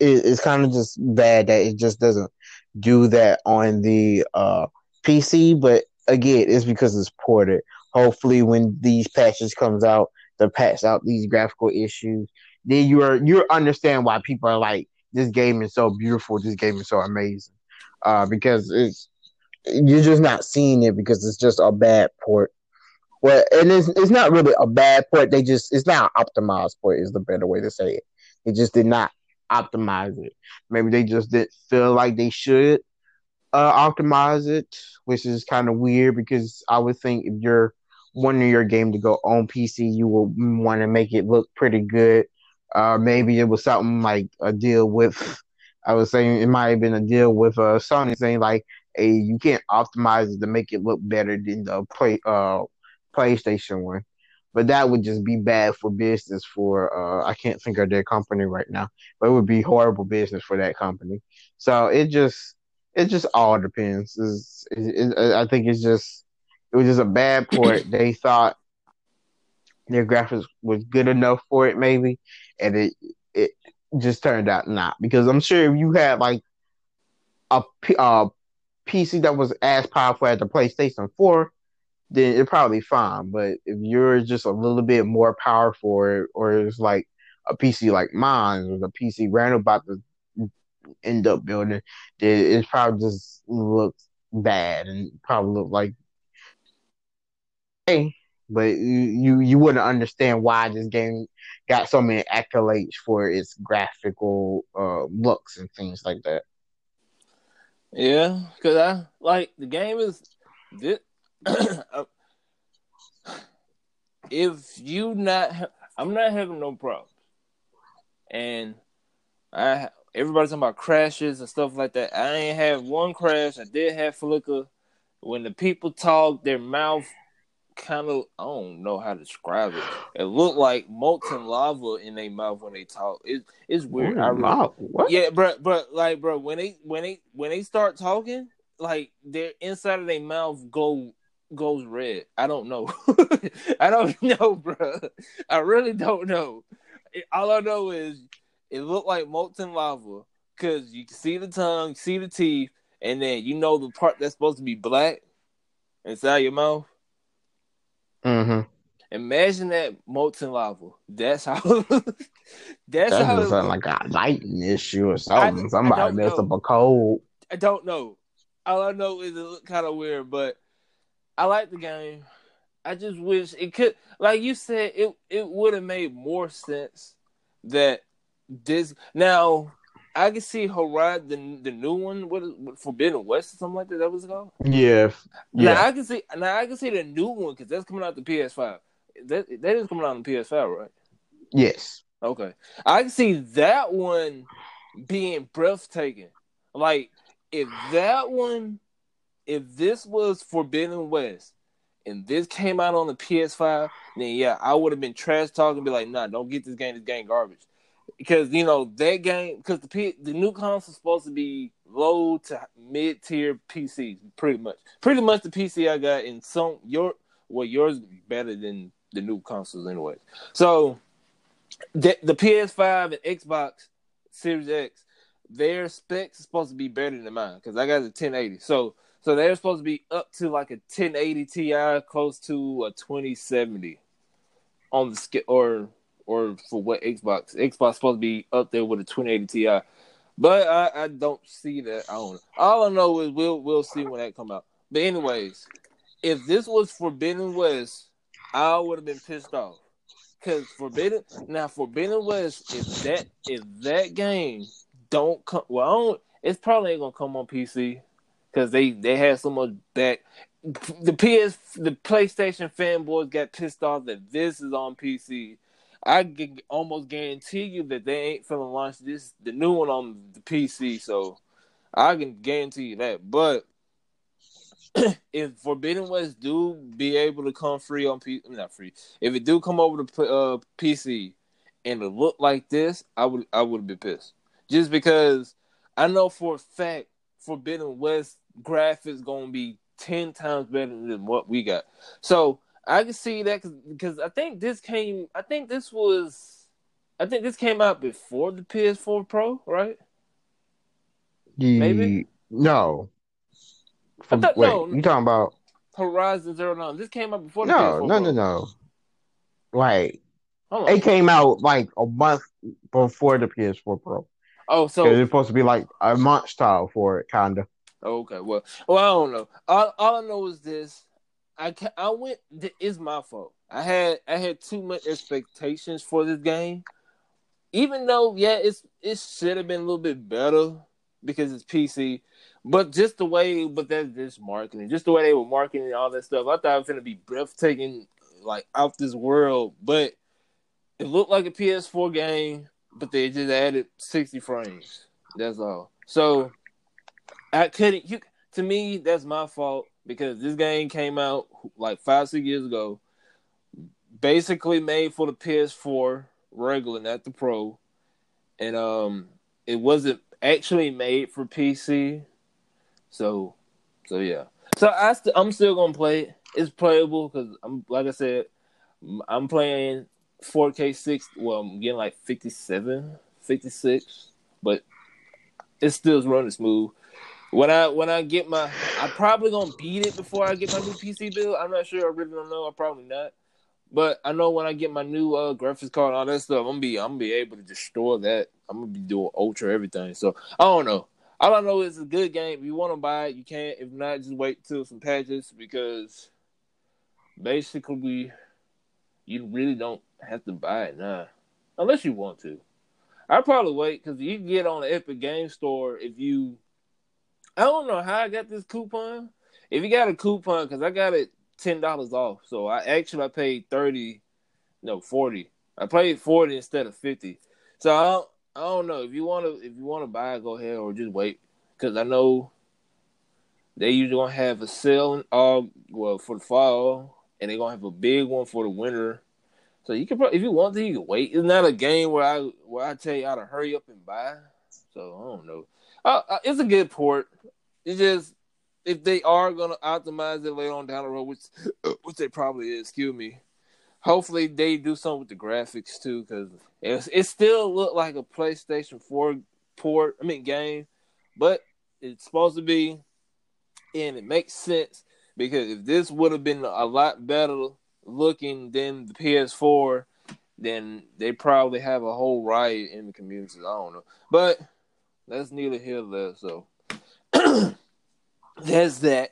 it, it's kind of just bad that it just doesn't do that on the uh, PC. But again, it's because it's ported. Hopefully, when these patches comes out, to patch out these graphical issues, then you are you understand why people are like, this game is so beautiful, this game is so amazing, uh, because it's you're just not seeing it because it's just a bad port. Well, and it's it's not really a bad port. They just it's not optimized port is the better way to say it. They just did not optimize it. Maybe they just didn't feel like they should uh, optimize it, which is kind of weird because I would think if you're wanting your game to go on PC, you will want to make it look pretty good. Uh, maybe it was something like a deal with, I was saying it might have been a deal with uh, Sony saying like, hey, you can't optimize it to make it look better than the play uh PlayStation one. But that would just be bad for business for uh I can't think of their company right now, but it would be horrible business for that company. So it just it just all depends. It's, it, it, I think it's just it was just a bad port. they thought their graphics was good enough for it, maybe, and it it just turned out not. Because I'm sure if you had like a, PC that was as powerful as the PlayStation 4, then it probably fine. But if you're just a little bit more powerful, or, it's like a PC like mine, or a PC ran about to end up building, it probably just looks bad and probably look like hey, but you, you you wouldn't understand why this game got so many accolades for its graphical uh, looks and things like that. Yeah, because I like the game is this. [COUGHS] if you not, I'm not having no problems, and I everybody's talking about crashes and stuff like that. I ain't have one crash. I did have flicker. When the people talk, their mouth kind of I don't know how to describe it. It looked like molten lava in their mouth when they talk. It, it's weird. I really, what? Yeah, bro, but like, bro, when they when they when they start talking, like their inside of their mouth go goes red. I don't know. [LAUGHS] I don't [LAUGHS] know, bro. I really don't know. All I know is it looked like molten lava because you can see the tongue, see the teeth, and then you know the part that's supposed to be black inside your mouth. Mm-hmm. Imagine that molten lava. That's how. that's, [LAUGHS] That's how. it look. like a lighting issue or something. I Somebody don't messed know. up a code. I don't know. All I know is it looked kind of weird, but I like the game. I just wish it could, like you said, it it would have made more sense that this now. I can see Horizon, the, the new one, what, Forbidden West or something like that. That was it called. Yeah. Now Yeah. I can see. Now I can see the new one because that's coming out the PS5. That that is coming out on the PS5, right? Yes. Okay, I can see that one being breathtaking. Like if that one, if this was Forbidden West, and this came out on the PS5, then yeah, I would have been trash talking, be like, nah, don't get this game. This game garbage. Because you know that game, because the P, the new console is supposed to be low to mid tier PCs, pretty much. Pretty much the PC I got, in some your well yours better than the new consoles anyway. So the, the PS5 and Xbox Series X, their specs are supposed to be better than mine because I got a 1080. So so they're supposed to be up to like a 1080 Ti, close to a 2070 on the or or for what Xbox Xbox supposed to be up there with a 2080 Ti. But I, I don't see that. I don't know. All I know is we'll we'll see when that come out. But anyways, if this was Forbidden West, I would have been pissed off. Cause Forbidden now Forbidden West if that if that game don't come well don't, it's probably ain't gonna come on PC because they they had so much back the PS the PlayStation fanboys got pissed off that this is on PC. I can almost guarantee you that they ain't finna launch this the new one on the PC, so I can guarantee you that. But [CLEARS THROAT] if Forbidden West do be able to come free on P, not free, if it do come over to uh, PC and it look like this, I would I would be pissed. Just because I know for a fact Forbidden West graphics gonna be ten times better than what we got. So I can see that because I think this came. I think this was. I think this came out before the PS4 Pro, right? Maybe? No. I thought- Wait, no. you talking about Horizon Zero Dawn. This came out before the no, PS4 no, Pro. no, no. Like it came out like a month before the PS4 Pro. Oh, so it's supposed to be like a launch title for it, kinda. Okay, well, well, I don't know. All, all I know is this: I I went. It's my fault. I had I had too much expectations for this game, even though yeah, it's it should have been a little bit better because it's PC. But just the way, but that's just marketing. Just the way they were marketing and all that stuff. I thought it was gonna be breathtaking, like out this world. But it looked like a PS4 game, but they just added sixty frames. That's all. So. I couldn't. You to me, that's my fault because this game came out like five, six years ago, basically made for the PS4 regular, not the Pro, and um, it wasn't actually made for PC. So, so yeah. So I st- I'm still gonna play it. It's playable because I'm like I said, I'm playing 4K six. Well, I'm getting like 57, 56, but it still's running smooth. When I when I get my, I'm probably gonna beat it before I get my new PC build. I'm not sure. I really don't know. I probably not. But I know when I get my new uh, graphics card and all that stuff, I'm gonna be I'm gonna be able to destroy that. I'm gonna be doing ultra everything. So I don't know. All I know is it's a good game. If you want to buy it, you can. If not, just wait till some patches because basically you really don't have to buy it now, unless you want to. I'd probably wait because you can get on the Epic Game Store if you. I don't know how I got this coupon. If you got a coupon, because I got it ten dollars off, so I actually I paid thirty, no forty. I paid forty instead of fifty. So I don't, I don't know if you want to if you want to buy go ahead or just wait because I know they usually gonna have a sale uh well for the fall and they're gonna have a big one for the winter. So you can probably, if you want to, you can wait. It's not a game where I where I tell you how to hurry up and buy. So I don't know. Uh, uh, it's a good port. It's just if they are gonna optimize it later on down the road, which uh, which they probably is. Excuse me. Hopefully they do something with the graphics too, because it, it still looked like a PlayStation Four port. I mean game, but it's supposed to be, and it makes sense because if this would have been a lot better looking than the PS4, then they probably have a whole riot in the communities. I don't know, but that's neither here nor there. So [CLEARS THROAT] there's that.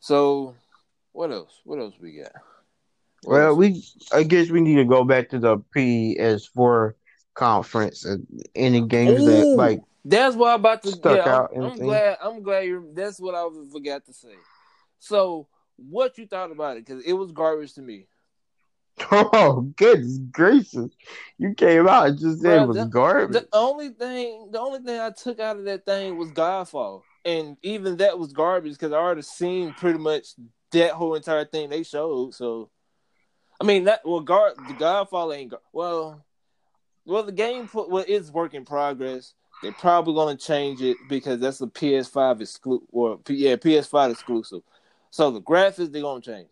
So what else? What else we got? What Well, else? we I guess we need to go back to the PS4 conference and any games that like that's what I'm about to. stuck yeah, out, I'm, I'm glad. I'm glad you. That's what I forgot to say. So, what you thought about it? Because it was garbage to me. [LAUGHS] oh goodness gracious. You came out and just said Bruh, it was the- garbage. The only thing, the only thing I took out of that thing was Godfall, and even that was garbage because I already seen pretty much that whole entire thing they showed. So, I mean, that well, God, the Godfall ain't well, well, the game put well, it's work in progress. They're probably gonna change it because that's a PS5 exclusive, or yeah, PS5 exclusive. So the graphics they're gonna change,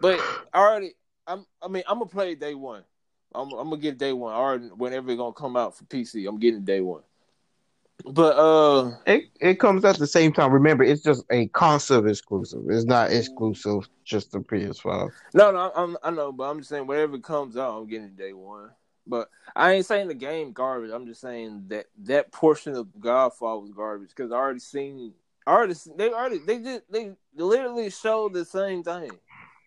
but I already, I'm, I mean, I'm gonna play day one. I'm, I'm gonna get day one, or whenever it's gonna come out for PC. I'm getting day one. But uh, It it comes at the same time. Remember, it's just a console exclusive. It's not exclusive just to PS5. no, no, I'm, I know, but I'm just saying whatever comes out, I'm getting day one. But I ain't saying the game garbage. I'm just saying that that portion of Godfall was garbage because I already seen, I already they already they just they literally showed the same thing,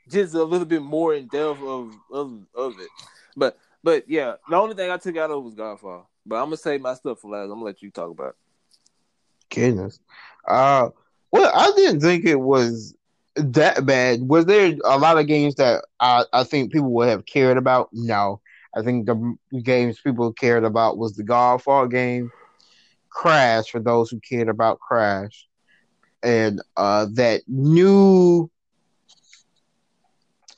just a little bit more in depth of of of it. But but yeah, the only thing I took out of was Godfall. But I'm gonna save my stuff for last. I'm gonna let you talk about. Goodness. Uh, well, I didn't think it was that bad. Was there a lot of games that I, I think people would have cared about? No. I think the games people cared about was the Godfall game, Crash for those who cared about Crash, and uh that new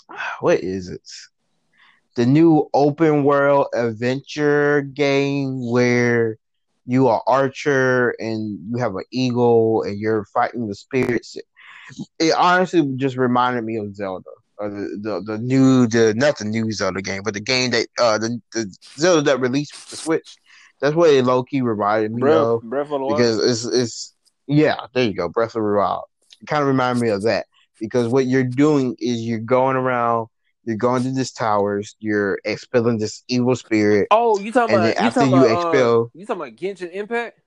[SIGHS] what is it? The new open world adventure game where you are Archer and you have an eagle and you're fighting the spirits. It honestly just reminded me of Zelda. Or the, the the new the not the new Zelda game, but the game that uh the, the Zelda that released for the Switch. That's what it low key reminded me Breath, of Breath of the Wild. because it's it's yeah, there you go, Breath of the Wild. It kind of reminded me of that because what you're doing is you're going around, you're going to these towers, you're expelling this evil spirit. Oh, you talking And about you after talking you about expel- uh, you talking about Genshin Impact?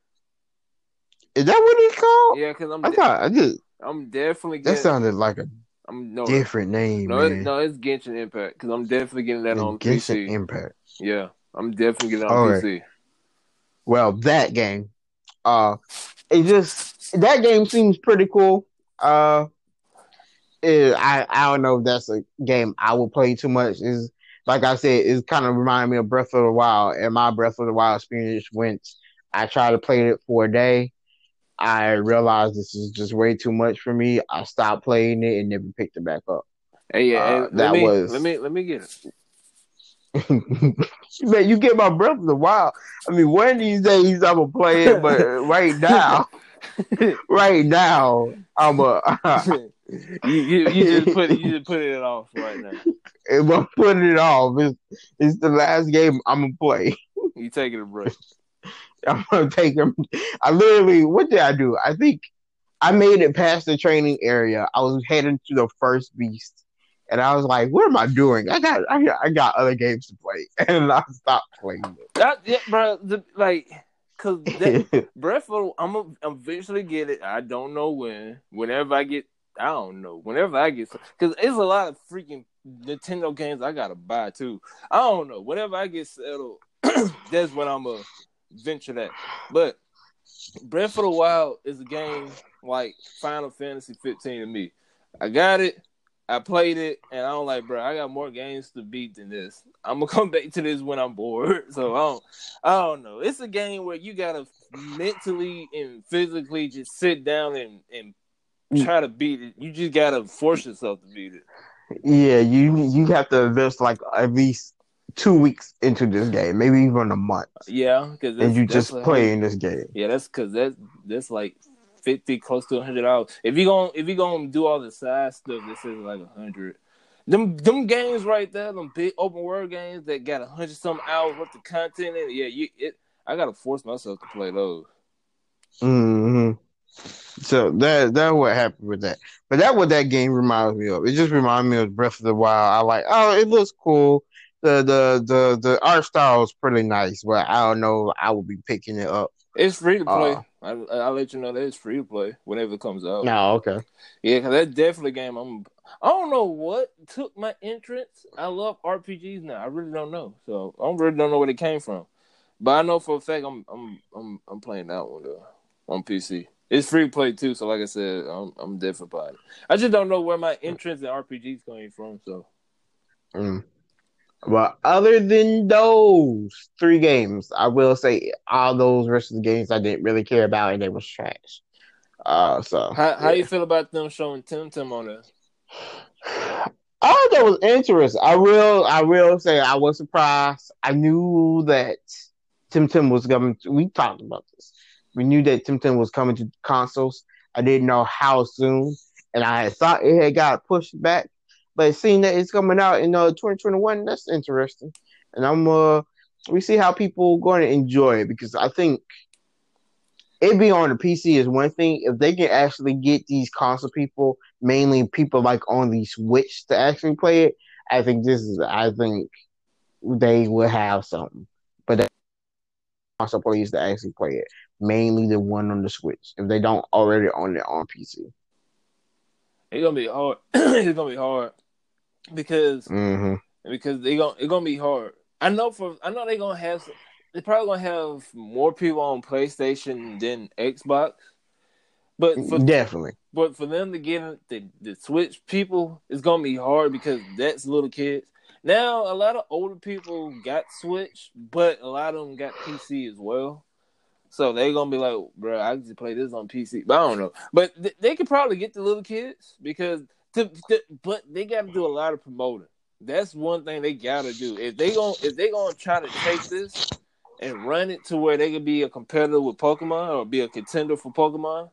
Is that what it's called? Yeah, because I'm I de- thought I just I'm definitely Getting, that sounded like a I'm no different name, no it, man. no it's Genshin Impact because I'm definitely getting that on Genshin PC. Impact. yeah, I'm definitely getting it on All right. PC. Well, that game, uh, it just that game seems pretty cool. Uh, it, I I don't know if that's a game I would play too much. Is like I said, it's kind of reminding me of Breath of the Wild, and my Breath of the Wild experience went. I tried to play it for a day. I realized this is just way too much for me. I stopped playing it and never picked it back up. Hey, yeah, Uh, hey, that me was- let me let me get it. [LAUGHS] Man, you get my Breath of the Wild. I mean, one of these days I'm gonna play it, but [LAUGHS] right now, [LAUGHS] right now, I'm a. you, you you just put you just put it off right now. [LAUGHS] if I'm putting it off, it's, it's the last game I'm gonna play. You taking a break. [LAUGHS] I'm gonna take them. I literally, what did I do? I think I made it past the training area. I was heading to the first beast, and I was like, "What am I doing? I got, I got, I got other games to play," [LAUGHS] and I stopped playing That, yeah, bro. The, like, cause that. Breath of I'm gonna eventually get it. I don't know when. Whenever I get, I don't know. Whenever I get, because it's a lot of freaking Nintendo games I gotta buy too. I don't know. Whenever I get settled, [CLEARS THROAT] that's when I'm gonna venture that. But Breath of the Wild is a game like Final Fantasy 15 to me. I got it. I played it, and I'm like, bro, I got more games to beat than this. I'm gonna [LAUGHS] come back to this when I'm bored. [LAUGHS] So I don't, I don't know. It's a game where you gotta mentally and physically just sit down and and try to beat it. You just gotta force yourself to beat it. yeah, you you have to invest like at least two weeks into this game, maybe even a month, Yeah, because and you just play in this game. Yeah, that's because that that's like fifty, close to hundred dollars. If you gonna if you gonna do all the side stuff, this is like a hundred. Them them games right there, them big open world games that got a hundred some hours worth of content in it. Yeah, you it. I gotta force myself to play those. hmm So that that what happened with that. But that what that game reminds me of. It just reminds me of Breath of the Wild. I like. Oh, it looks cool. The the the the art style is pretty nice, but I don't know. I will be picking it up. It's free to play. Uh, I, I'll let you know that it's free to play whenever it comes out. No, okay. Yeah, because that's definitely a game. I'm. I don't know what took my entrance. I love RPGs now. I really don't know. So I really don't know where it came from. But I know for a fact I'm I'm I'm I'm playing that one though on PC. It's free play too. So like I said, I'm I'm different about it. I just don't know where my entrance in RPGs coming from. So Mm. But other than those three games, I will say all those rest of the games I didn't really care about and they was trash. Uh, so how how you feel about them showing Temtem on there? [SIGHS] Oh, that was interesting. I will, I will say, I was surprised. I knew that Temtem was coming. To, we talked about this. We knew that Temtem was coming to consoles. I didn't know how soon, and I had thought it had got pushed back. But seeing that it's coming out in uh, 2021, that's interesting. And I'm uh, we see how people going to enjoy it because I think it being on the PC is one thing. If they can actually get these console people, mainly people like on the Switch, to actually play it, I think this is. I think they will have something. But console players to actually play it, mainly the one on the Switch. If they don't already own it on PC. It's gonna be hard. [CLEARS THROAT] it's gonna be hard because hmm because they gonna it's gonna be hard. I know for I know they gonna have they probably gonna have more people on PlayStation than Xbox, but for Definitely. but for them to get the the Switch people, it's gonna be hard because that's little kids. Now a lot of older people got Switch, but a lot of them got PC as well. So they're gonna be like, bro, I just play this on PC. But I don't know. But th- they could probably get the little kids because, to, to- but they got to do a lot of promoting. That's one thing they gotta do. If they gon' if they gonna try to take this and run it to where they could be a competitor with Pokemon or be a contender for Pokemon,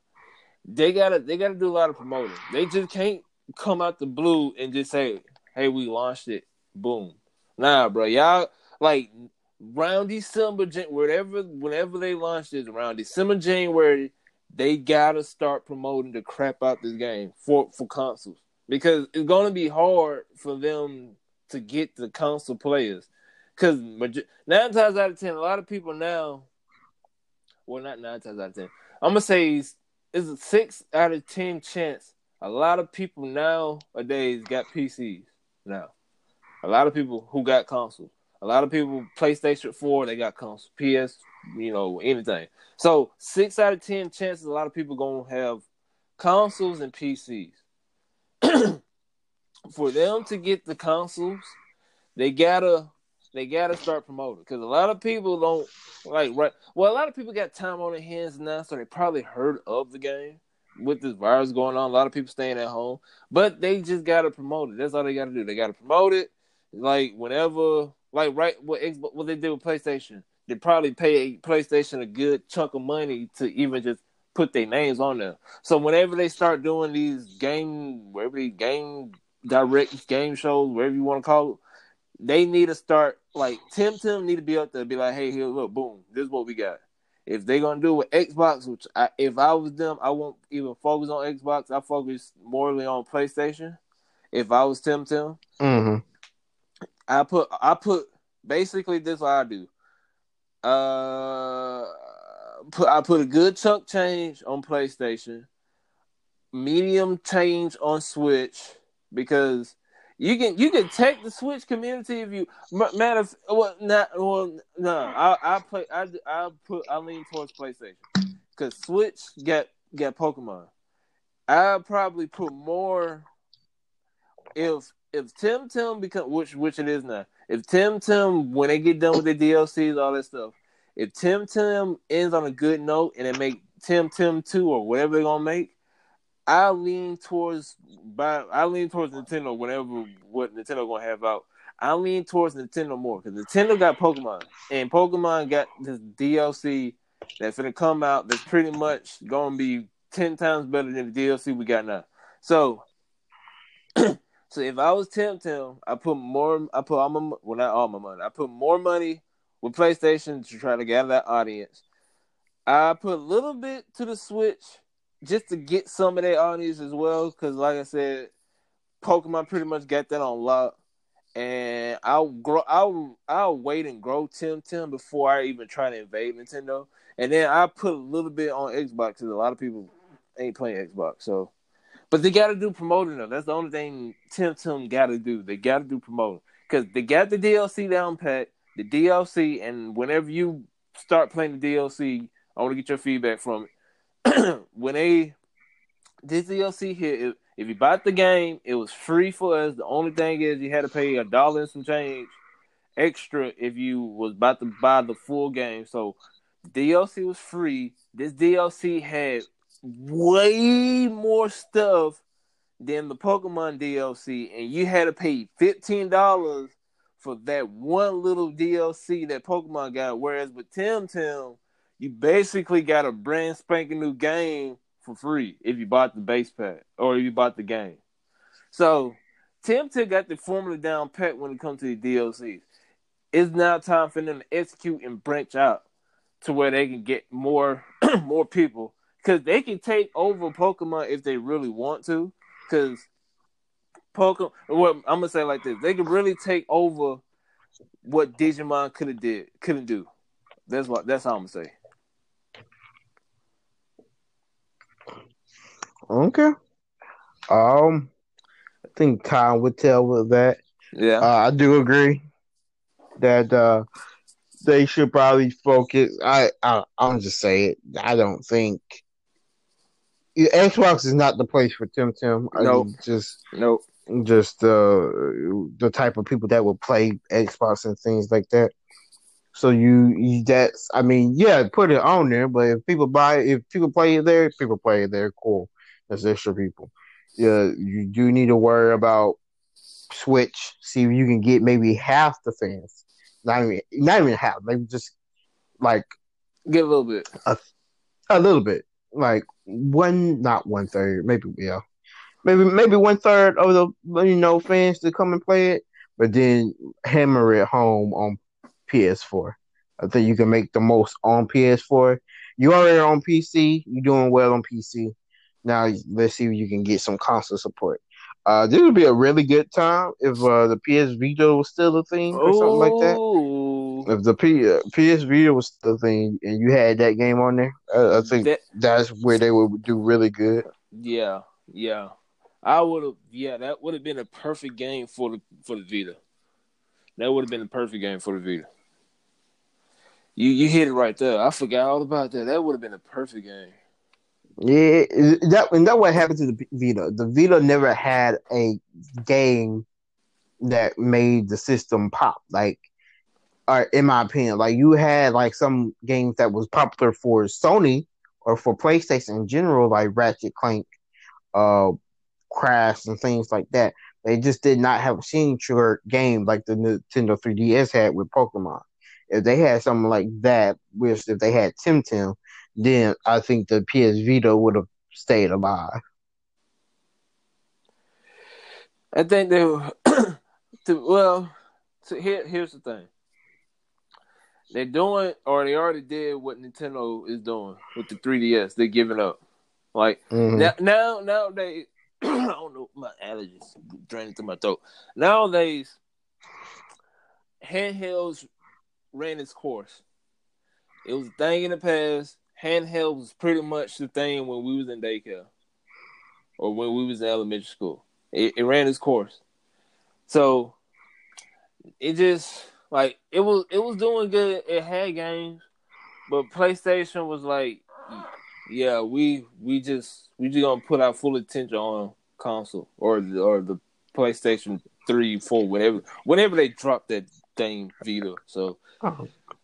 they gotta they gotta do a lot of promoting. They just can't come out the blue and just say, "Hey, we launched it." Boom. Nah, bro, y'all like around December, whatever, whenever they launch this, around December, January, they gotta start promoting the crap out this game for for consoles because it's gonna be hard for them to get the console players. Because nine times out of ten, a lot of people now, well, not nine times out of ten, I'm gonna say it's, it's a six out of ten chance. A lot of people nowadays got PCs now. A lot of people who got consoles. A lot of people PlayStation 4, they got console. PS, you know, anything. So six out of ten chances a lot of people gonna have consoles and PCs. [CLEARS THROAT] For them to get the consoles, they gotta they gotta start promoting because a lot of people don't like right. Well, a lot of people got time on their hands now, so they probably heard of the game with this virus going on. A lot of people staying at home, but they just gotta promote it. That's all they gotta do. They gotta promote it. Like whenever, like right what what they did with PlayStation, they probably pay PlayStation a good chunk of money to even just put their names on there. So whenever they start doing these game, wherever these game direct game shows, whatever you want to call it, they need to start like Temtem need to be up there, be like, hey, here, look, boom, this is what we got. If they're gonna do it with Xbox, which I, if I was them, I won't even focus on Xbox. I focus morely on PlayStation. If I was Temtem, hmm I put I put basically this what I do. Uh, put I put a good chunk change on PlayStation, medium change on Switch because you can you can take the Switch community if you matter of well not well no I I play I I put I lean towards PlayStation because Switch got got Pokemon. I probably put more if if Temtem become which which it is now. If Temtem when they get done with the DLCs all that stuff, if Temtem ends on a good note and they make Temtem two or whatever they're gonna make, I lean towards by I lean towards Nintendo whatever what Nintendo gonna have out. I lean towards Nintendo more because Nintendo got Pokemon and Pokemon got this DLC that's gonna come out that's pretty much gonna be ten times better than the DLC we got now. So, [CLEARS THROAT] so if I was Temtem, I put more. I put all my well not all my money. I put more money with PlayStation to try to gather that audience. I put a little bit to the Switch just to get some of that audience as well, because like I said, Pokemon pretty much got that on lock. And I'll grow. I'll I'll wait and grow Temtem before I even try to invade Nintendo. And then I put a little bit on Xbox because a lot of people ain't playing Xbox. So, but they got to do promoting though. That's the only thing Temtem got to do. They got to do promoting because they got the DLC down pat. The DLC, and whenever you start playing the DLC, I want to get your feedback from it. [CLEARS THROAT] when they this DLC here, if you bought the game, it was free for us. The only thing is you had to pay a dollar and some change extra if you was about to buy the full game. So DLC was free. This DLC had way more stuff than the Pokemon DLC, and you had to pay fifteen dollars for that one little DLC that Pokemon got. Whereas with Temtem, you basically got a brand spanking new game for free if you bought the base pack or if you bought the game. So Temtem got the formula down pat when it comes to the DLCs. It's now time for them to execute and branch out to where they can get more [CLEARS THROAT] more people because they can take over Pokemon if they really want to. Because Pokemon, what I'm gonna say like this, they can really take over what Digimon could have did, couldn't do. That's what. That's how I'm gonna say. Okay. Um, I think time would tell with that. Yeah, uh, I do agree that uh, they should probably focus. I, I I'm just say it. I don't think Xbox is not the place for Temtem. No, nope. just nope. Just uh, the type of people that will play Xbox and things like that. So you, you that's I mean, yeah, put it on there. But if people buy, if people play it there, people play it there. Cool, that's extra people. Yeah, you do need to worry about Switch. See if you can get maybe half the fans not even not even half, maybe just like get a little bit, a, a little bit, like one, not one third, maybe yeah, maybe maybe one third of the you know fans to come and play it, but then hammer it home on PS4. I think you can make the most on PS4. You already on PC. You're doing well on PC. Now let's see if you can get some console support. Uh, this would be a really good time if uh, the PS Vita was still a thing or something like that. If the P- uh, PS Vita was the thing and you had that game on there, I, I think that, that's where they would do really good. Yeah, yeah. I would have. Yeah, that would have been a perfect game for the for the Vita. That would have been a perfect game for the Vita. You you hit it right there. I forgot all about that. That would have been a perfect game. Yeah, that and that what happened to the Vita. The Vita never had a game that made the system pop. Like, in my opinion, like you had like some games that was popular for Sony or for PlayStation in general, like Ratchet Clank, uh, Crash, and things like that. They just did not have a signature game like the Nintendo 3DS had with Pokemon. If they had something like that, which if they had Temtem, then I think the PS Vita would have stayed alive. I think they were, well, here, here's the thing. They're doing, or they already did what Nintendo is doing with the 3DS. They're giving up. Like mm-hmm. now, now, nowadays, [CLEARS THROAT] I don't know, my allergies draining through my throat. Nowadays, handhelds ran its course. It was a thing in the past handheld was pretty much the thing when we was in daycare or when we was in elementary school. It, it ran its course. So it just like it was it was doing good. It had games, but PlayStation was like, yeah, we we just we just gonna put our full attention on console or or the PlayStation three, four, whatever, whenever they drop that thing Vita. So,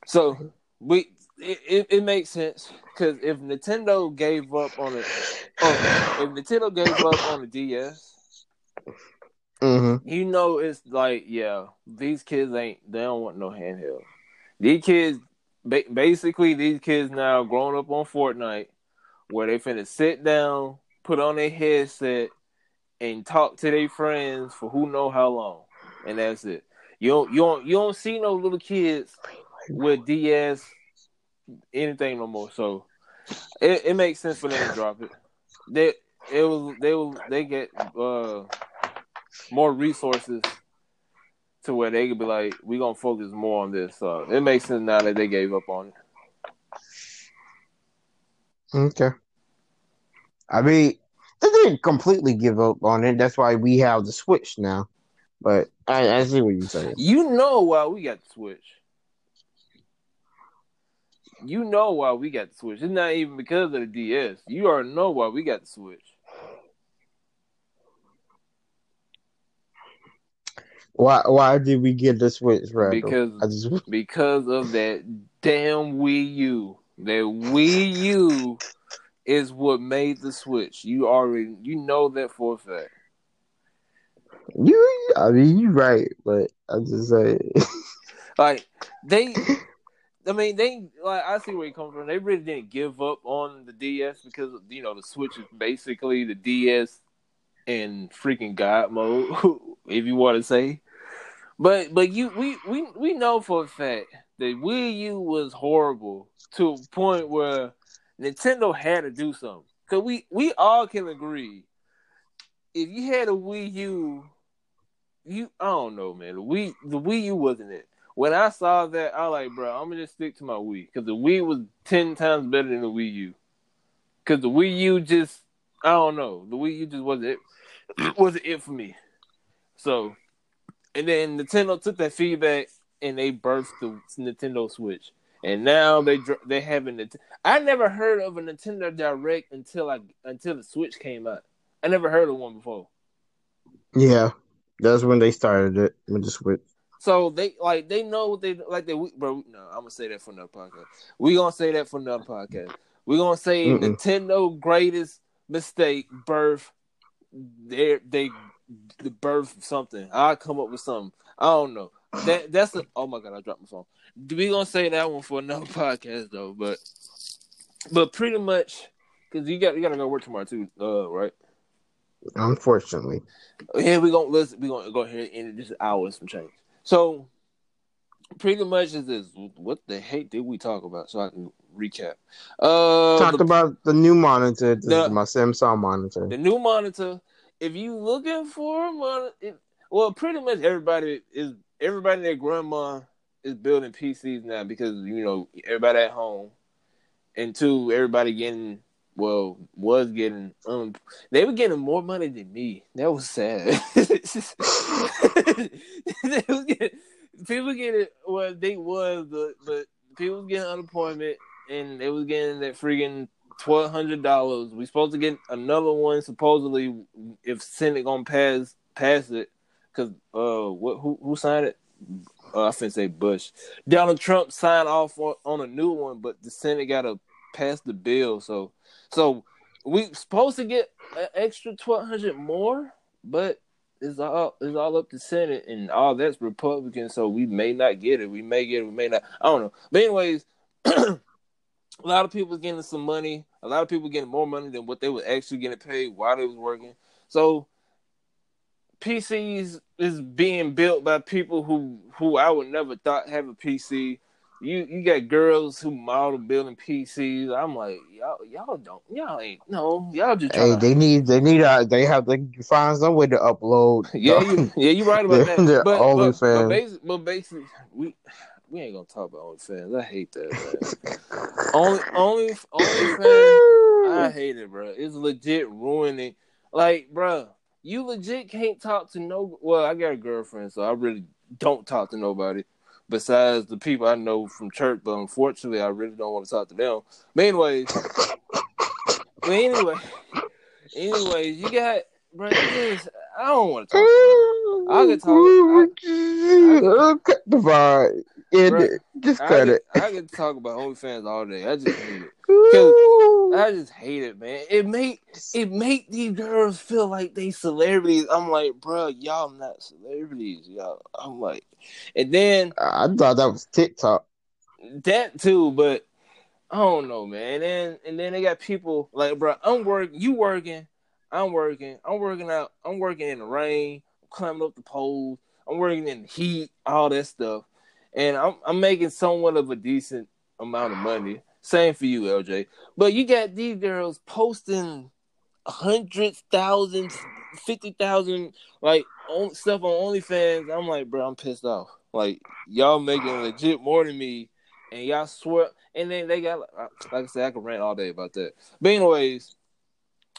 so we it, it, it, makes sense because if Nintendo gave up on it, oh, if Nintendo gave up on the DS, mm-hmm. you know it's like yeah, these kids ain't they don't want no handheld. These kids, basically, these kids now growing up on Fortnite, where they finna sit down, put on their headset, and talk to their friends for who know how long, and that's it. You don't you don't you don't see no little kids with DS anything no more. So it, it makes sense for them to drop it. They it was they will they get uh more resources to where they could be like, we're gonna focus more on this. So it makes sense now that they gave up on it. Okay. I mean, they didn't completely give up on it. That's why we have the Switch now. But I, I see what you're saying. You know why we got the Switch. You know why we got the Switch. It's not even because of the DS. You already know why we got the Switch. Why why did we get the Switch, Randall? Because just... [LAUGHS] because of that damn Wii U. That Wii U is what made the Switch. You already you know that for a fact. You, I mean, you're right, but I'm just saying. [LAUGHS] like they, I mean, they like I see where you come from. They really didn't give up on the DS because you know the Switch is basically the DS in freaking God mode, [LAUGHS] if you want to say. But but you we we we know for a fact that Wii U was horrible to a point where Nintendo had to do something. Cause we we all can agree, if you had a Wii U, you I don't know, man. The Wii the Wii U wasn't it. When I saw that, I like, bro, I'm gonna just stick to my Wii because the Wii was ten times better than the Wii U. Cause the Wii U just I don't know, the Wii U just wasn't it [CLEARS THROAT] wasn't it for me. So, and then Nintendo took that feedback and they birthed the Nintendo Switch and now they they having it. I never heard of a Nintendo Direct until I until the Switch came out. I never heard of one before. Yeah, that's when they started it with the Switch. So they like they know what they like. They bro, no, I'm gonna say that for another podcast. We gonna say that for another podcast. We gonna say Mm-mm. Nintendo greatest mistake birth. They they the birth of something. I'll come up with something. I don't know. That that's a, oh my god, I dropped my phone. We gonna say that one for another [LAUGHS] podcast though, but but pretty much because you got you gotta go work tomorrow too, uh, right? Unfortunately. Yeah, we gonna let's we gonna go ahead and end this hour and some change. So pretty much is this what the heck did we talk about so I can recap? Uh talked the, about the new monitor, the, my Samsung monitor. The new monitor. If you looking for a monitor, well, pretty much everybody is everybody their grandma is building PCs now because you know everybody at home, and two, everybody getting well was getting um they were getting more money than me. That was sad. [LAUGHS] people getting well they was but but people getting unemployment and they was getting that freaking twelve hundred dollars. We supposed to get another one supposedly if Senate gonna pass pass it because uh what who who signed it? uh, I finna say Bush. Donald Trump signed off on, on a new one, but the Senate got to pass the bill. So, so we supposed to get an extra twelve hundred more, but it's all it's all up to Senate and all that's Republican. So we may not get it. We may get it. We may not. I don't know. But anyways, [CLEARS THROAT] a lot of people getting some money. A lot of people getting more money than what they were actually getting paid while they was working. So PCs is being built by people who who I would never thought have a PC. You you got girls who model building PCs. I'm like y'all y'all don't y'all ain't no y'all just hey they need they need a they have to find some way to upload. [LAUGHS] yeah you, yeah you right about [LAUGHS] that. But, but, but, but basically we we ain't gonna talk about OnlyFans. I hate that. [LAUGHS] only only OnlyFans. I hate it, bro. It's legit ruining. Like, bro, you legit can't talk to no. Well, I got a girlfriend, so I really don't talk to nobody besides the people I know from church. But unfortunately, I really don't want to talk to them. But anyways, [LAUGHS] but anyway, anyways, you got bro. I don't want to talk. To I can talk. I, I, cut the vibe. Bro, just cut I it. I can talk about OnlyFans all day. I just hate it. [LAUGHS] I just hate it, man. It make it make these girls feel like they celebrities. I'm like, bro, y'all not celebrities, y'all. I'm like, and then I thought that was TikTok. That too, but I don't know, man. And then and then they got people like, bro, I'm working, you working, I'm working, I'm working out, I'm working in the rain, I'm climbing up the poles, I'm working in the heat, all that stuff and I'm I'm making somewhat of a decent amount of money. Same for you, LJ. But you got these girls posting hundreds, thousands, fifty thousand, like on, stuff on OnlyFans. I'm like, bro, I'm pissed off. Like y'all making legit more than me, and y'all swear. And then they got, like I said, I can rant all day about that. But anyways,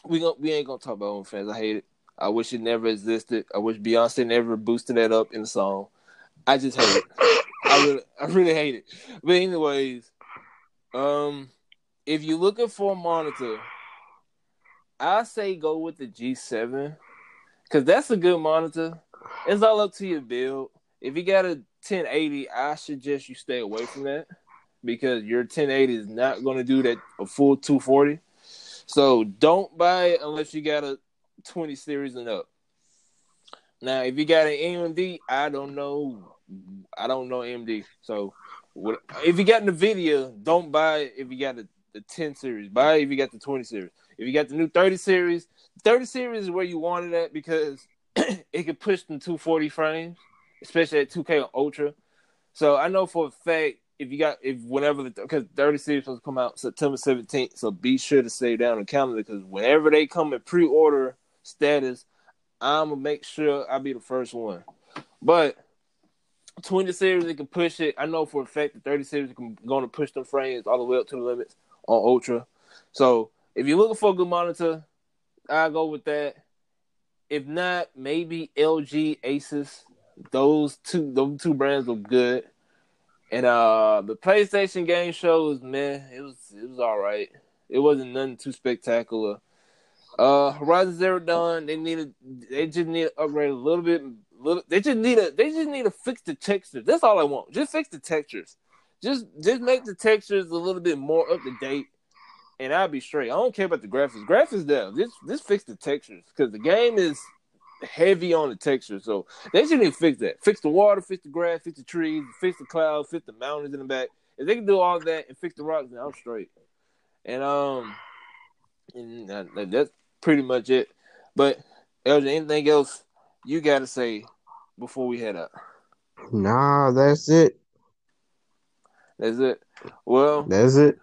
we going we ain't gonna talk about OnlyFans. I hate it. I wish it never existed. I wish Beyonce never boosted that up in the song. I just hate it. I really, [LAUGHS] I really hate it. But anyways, um, if you're looking for a monitor, I say go with the G7 because that's a good monitor. It's all up to your build. If you got a 1080, I suggest you stay away from that because your 1080 is not going to do that a full 240. So don't buy it unless you got a 20 series and up. Now, if you got an AMD, I don't know. I don't know AMD. So what, if you got NVIDIA, don't buy it if you got the, the 10 series. Buy it if you got the 20 series. If you got the new 30 series, 30 series is where you want it at because [CLEARS THROAT] it can push them 240 frames, especially at 2K Ultra. So I know for a fact if you got if whenever the because 30 series supposed to come out September 17th, so be sure to stay down the calendar because whenever they come in pre-order status, I'm gonna make sure I be the first one. But 20 series it can push it. I know for a fact the 30 series can to push them frames all the way up to the limits on Ultra. So if you're looking for a good monitor, I go with that. If not, maybe LG, Asus. Those two, those two brands are good. And uh the PlayStation game show was man, it was it was all right. It wasn't nothing too spectacular. Uh Horizon Zero Dawn, they needed they just need to upgrade a little bit. Little, they just need a they just need to fix the textures. That's all I want. Just fix the textures. Just just make the textures a little bit more up to date, and I'll be straight. I don't care about the graphics. Graphics, there. Just just fix the textures because the game is heavy on the texture. So they just need to fix that. Fix the water, fix the grass, fix the trees, fix the clouds, fix the mountains in the back. If they can do all that and fix the rocks, then I'm straight. And um, and that's pretty much it. But LJ, anything else you got to say before we head up? Nah, that's it. That's it. Well, that's it.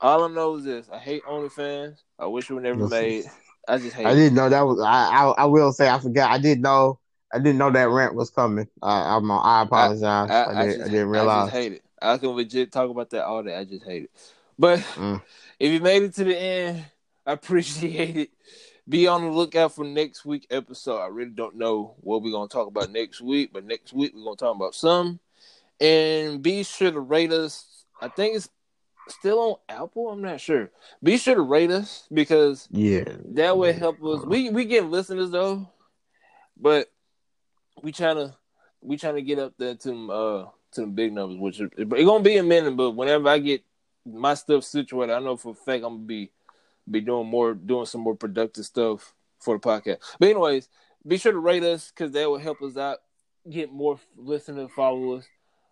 All I know is this: I hate OnlyFans. I wish it were never made. I just hate. I didn't know that was. I, I, I will say I forgot. I didn't know. I didn't know that rant was coming. I, I'm. I apologize. I, I, I, did, not realize. I just hate it. I can legit talk about that all day. I just hate it. But mm. if you made it to the end, I [LAUGHS] appreciate it. Be on the lookout for next week episode. I really don't know what we're gonna talk about next week, but next week we're gonna talk about some. And be sure to rate us. I think it's still on Apple? I'm not sure. Be sure to rate us because yeah, that would help us. We we get listeners though, but we trying to we trying to get up there to uh to the big numbers, which it, it gonna be a minute. But whenever I get my stuff situated, I know for a fact I'm gonna be be doing more, doing some more productive stuff for the podcast. But anyways, be sure to rate us because that will help us out, get more listeners, followers.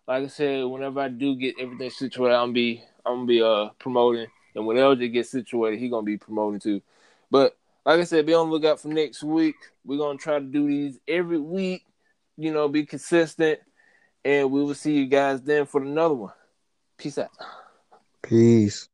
Like I said, whenever I do get everything situated, I'm be I'm gonna be uh promoting, and when LJ gets situated, he gonna be promoting too. But like I said, be on the lookout for next week. We're gonna try to do these every week. You know, be consistent, and we will see you guys then for another one. Peace out. Peace.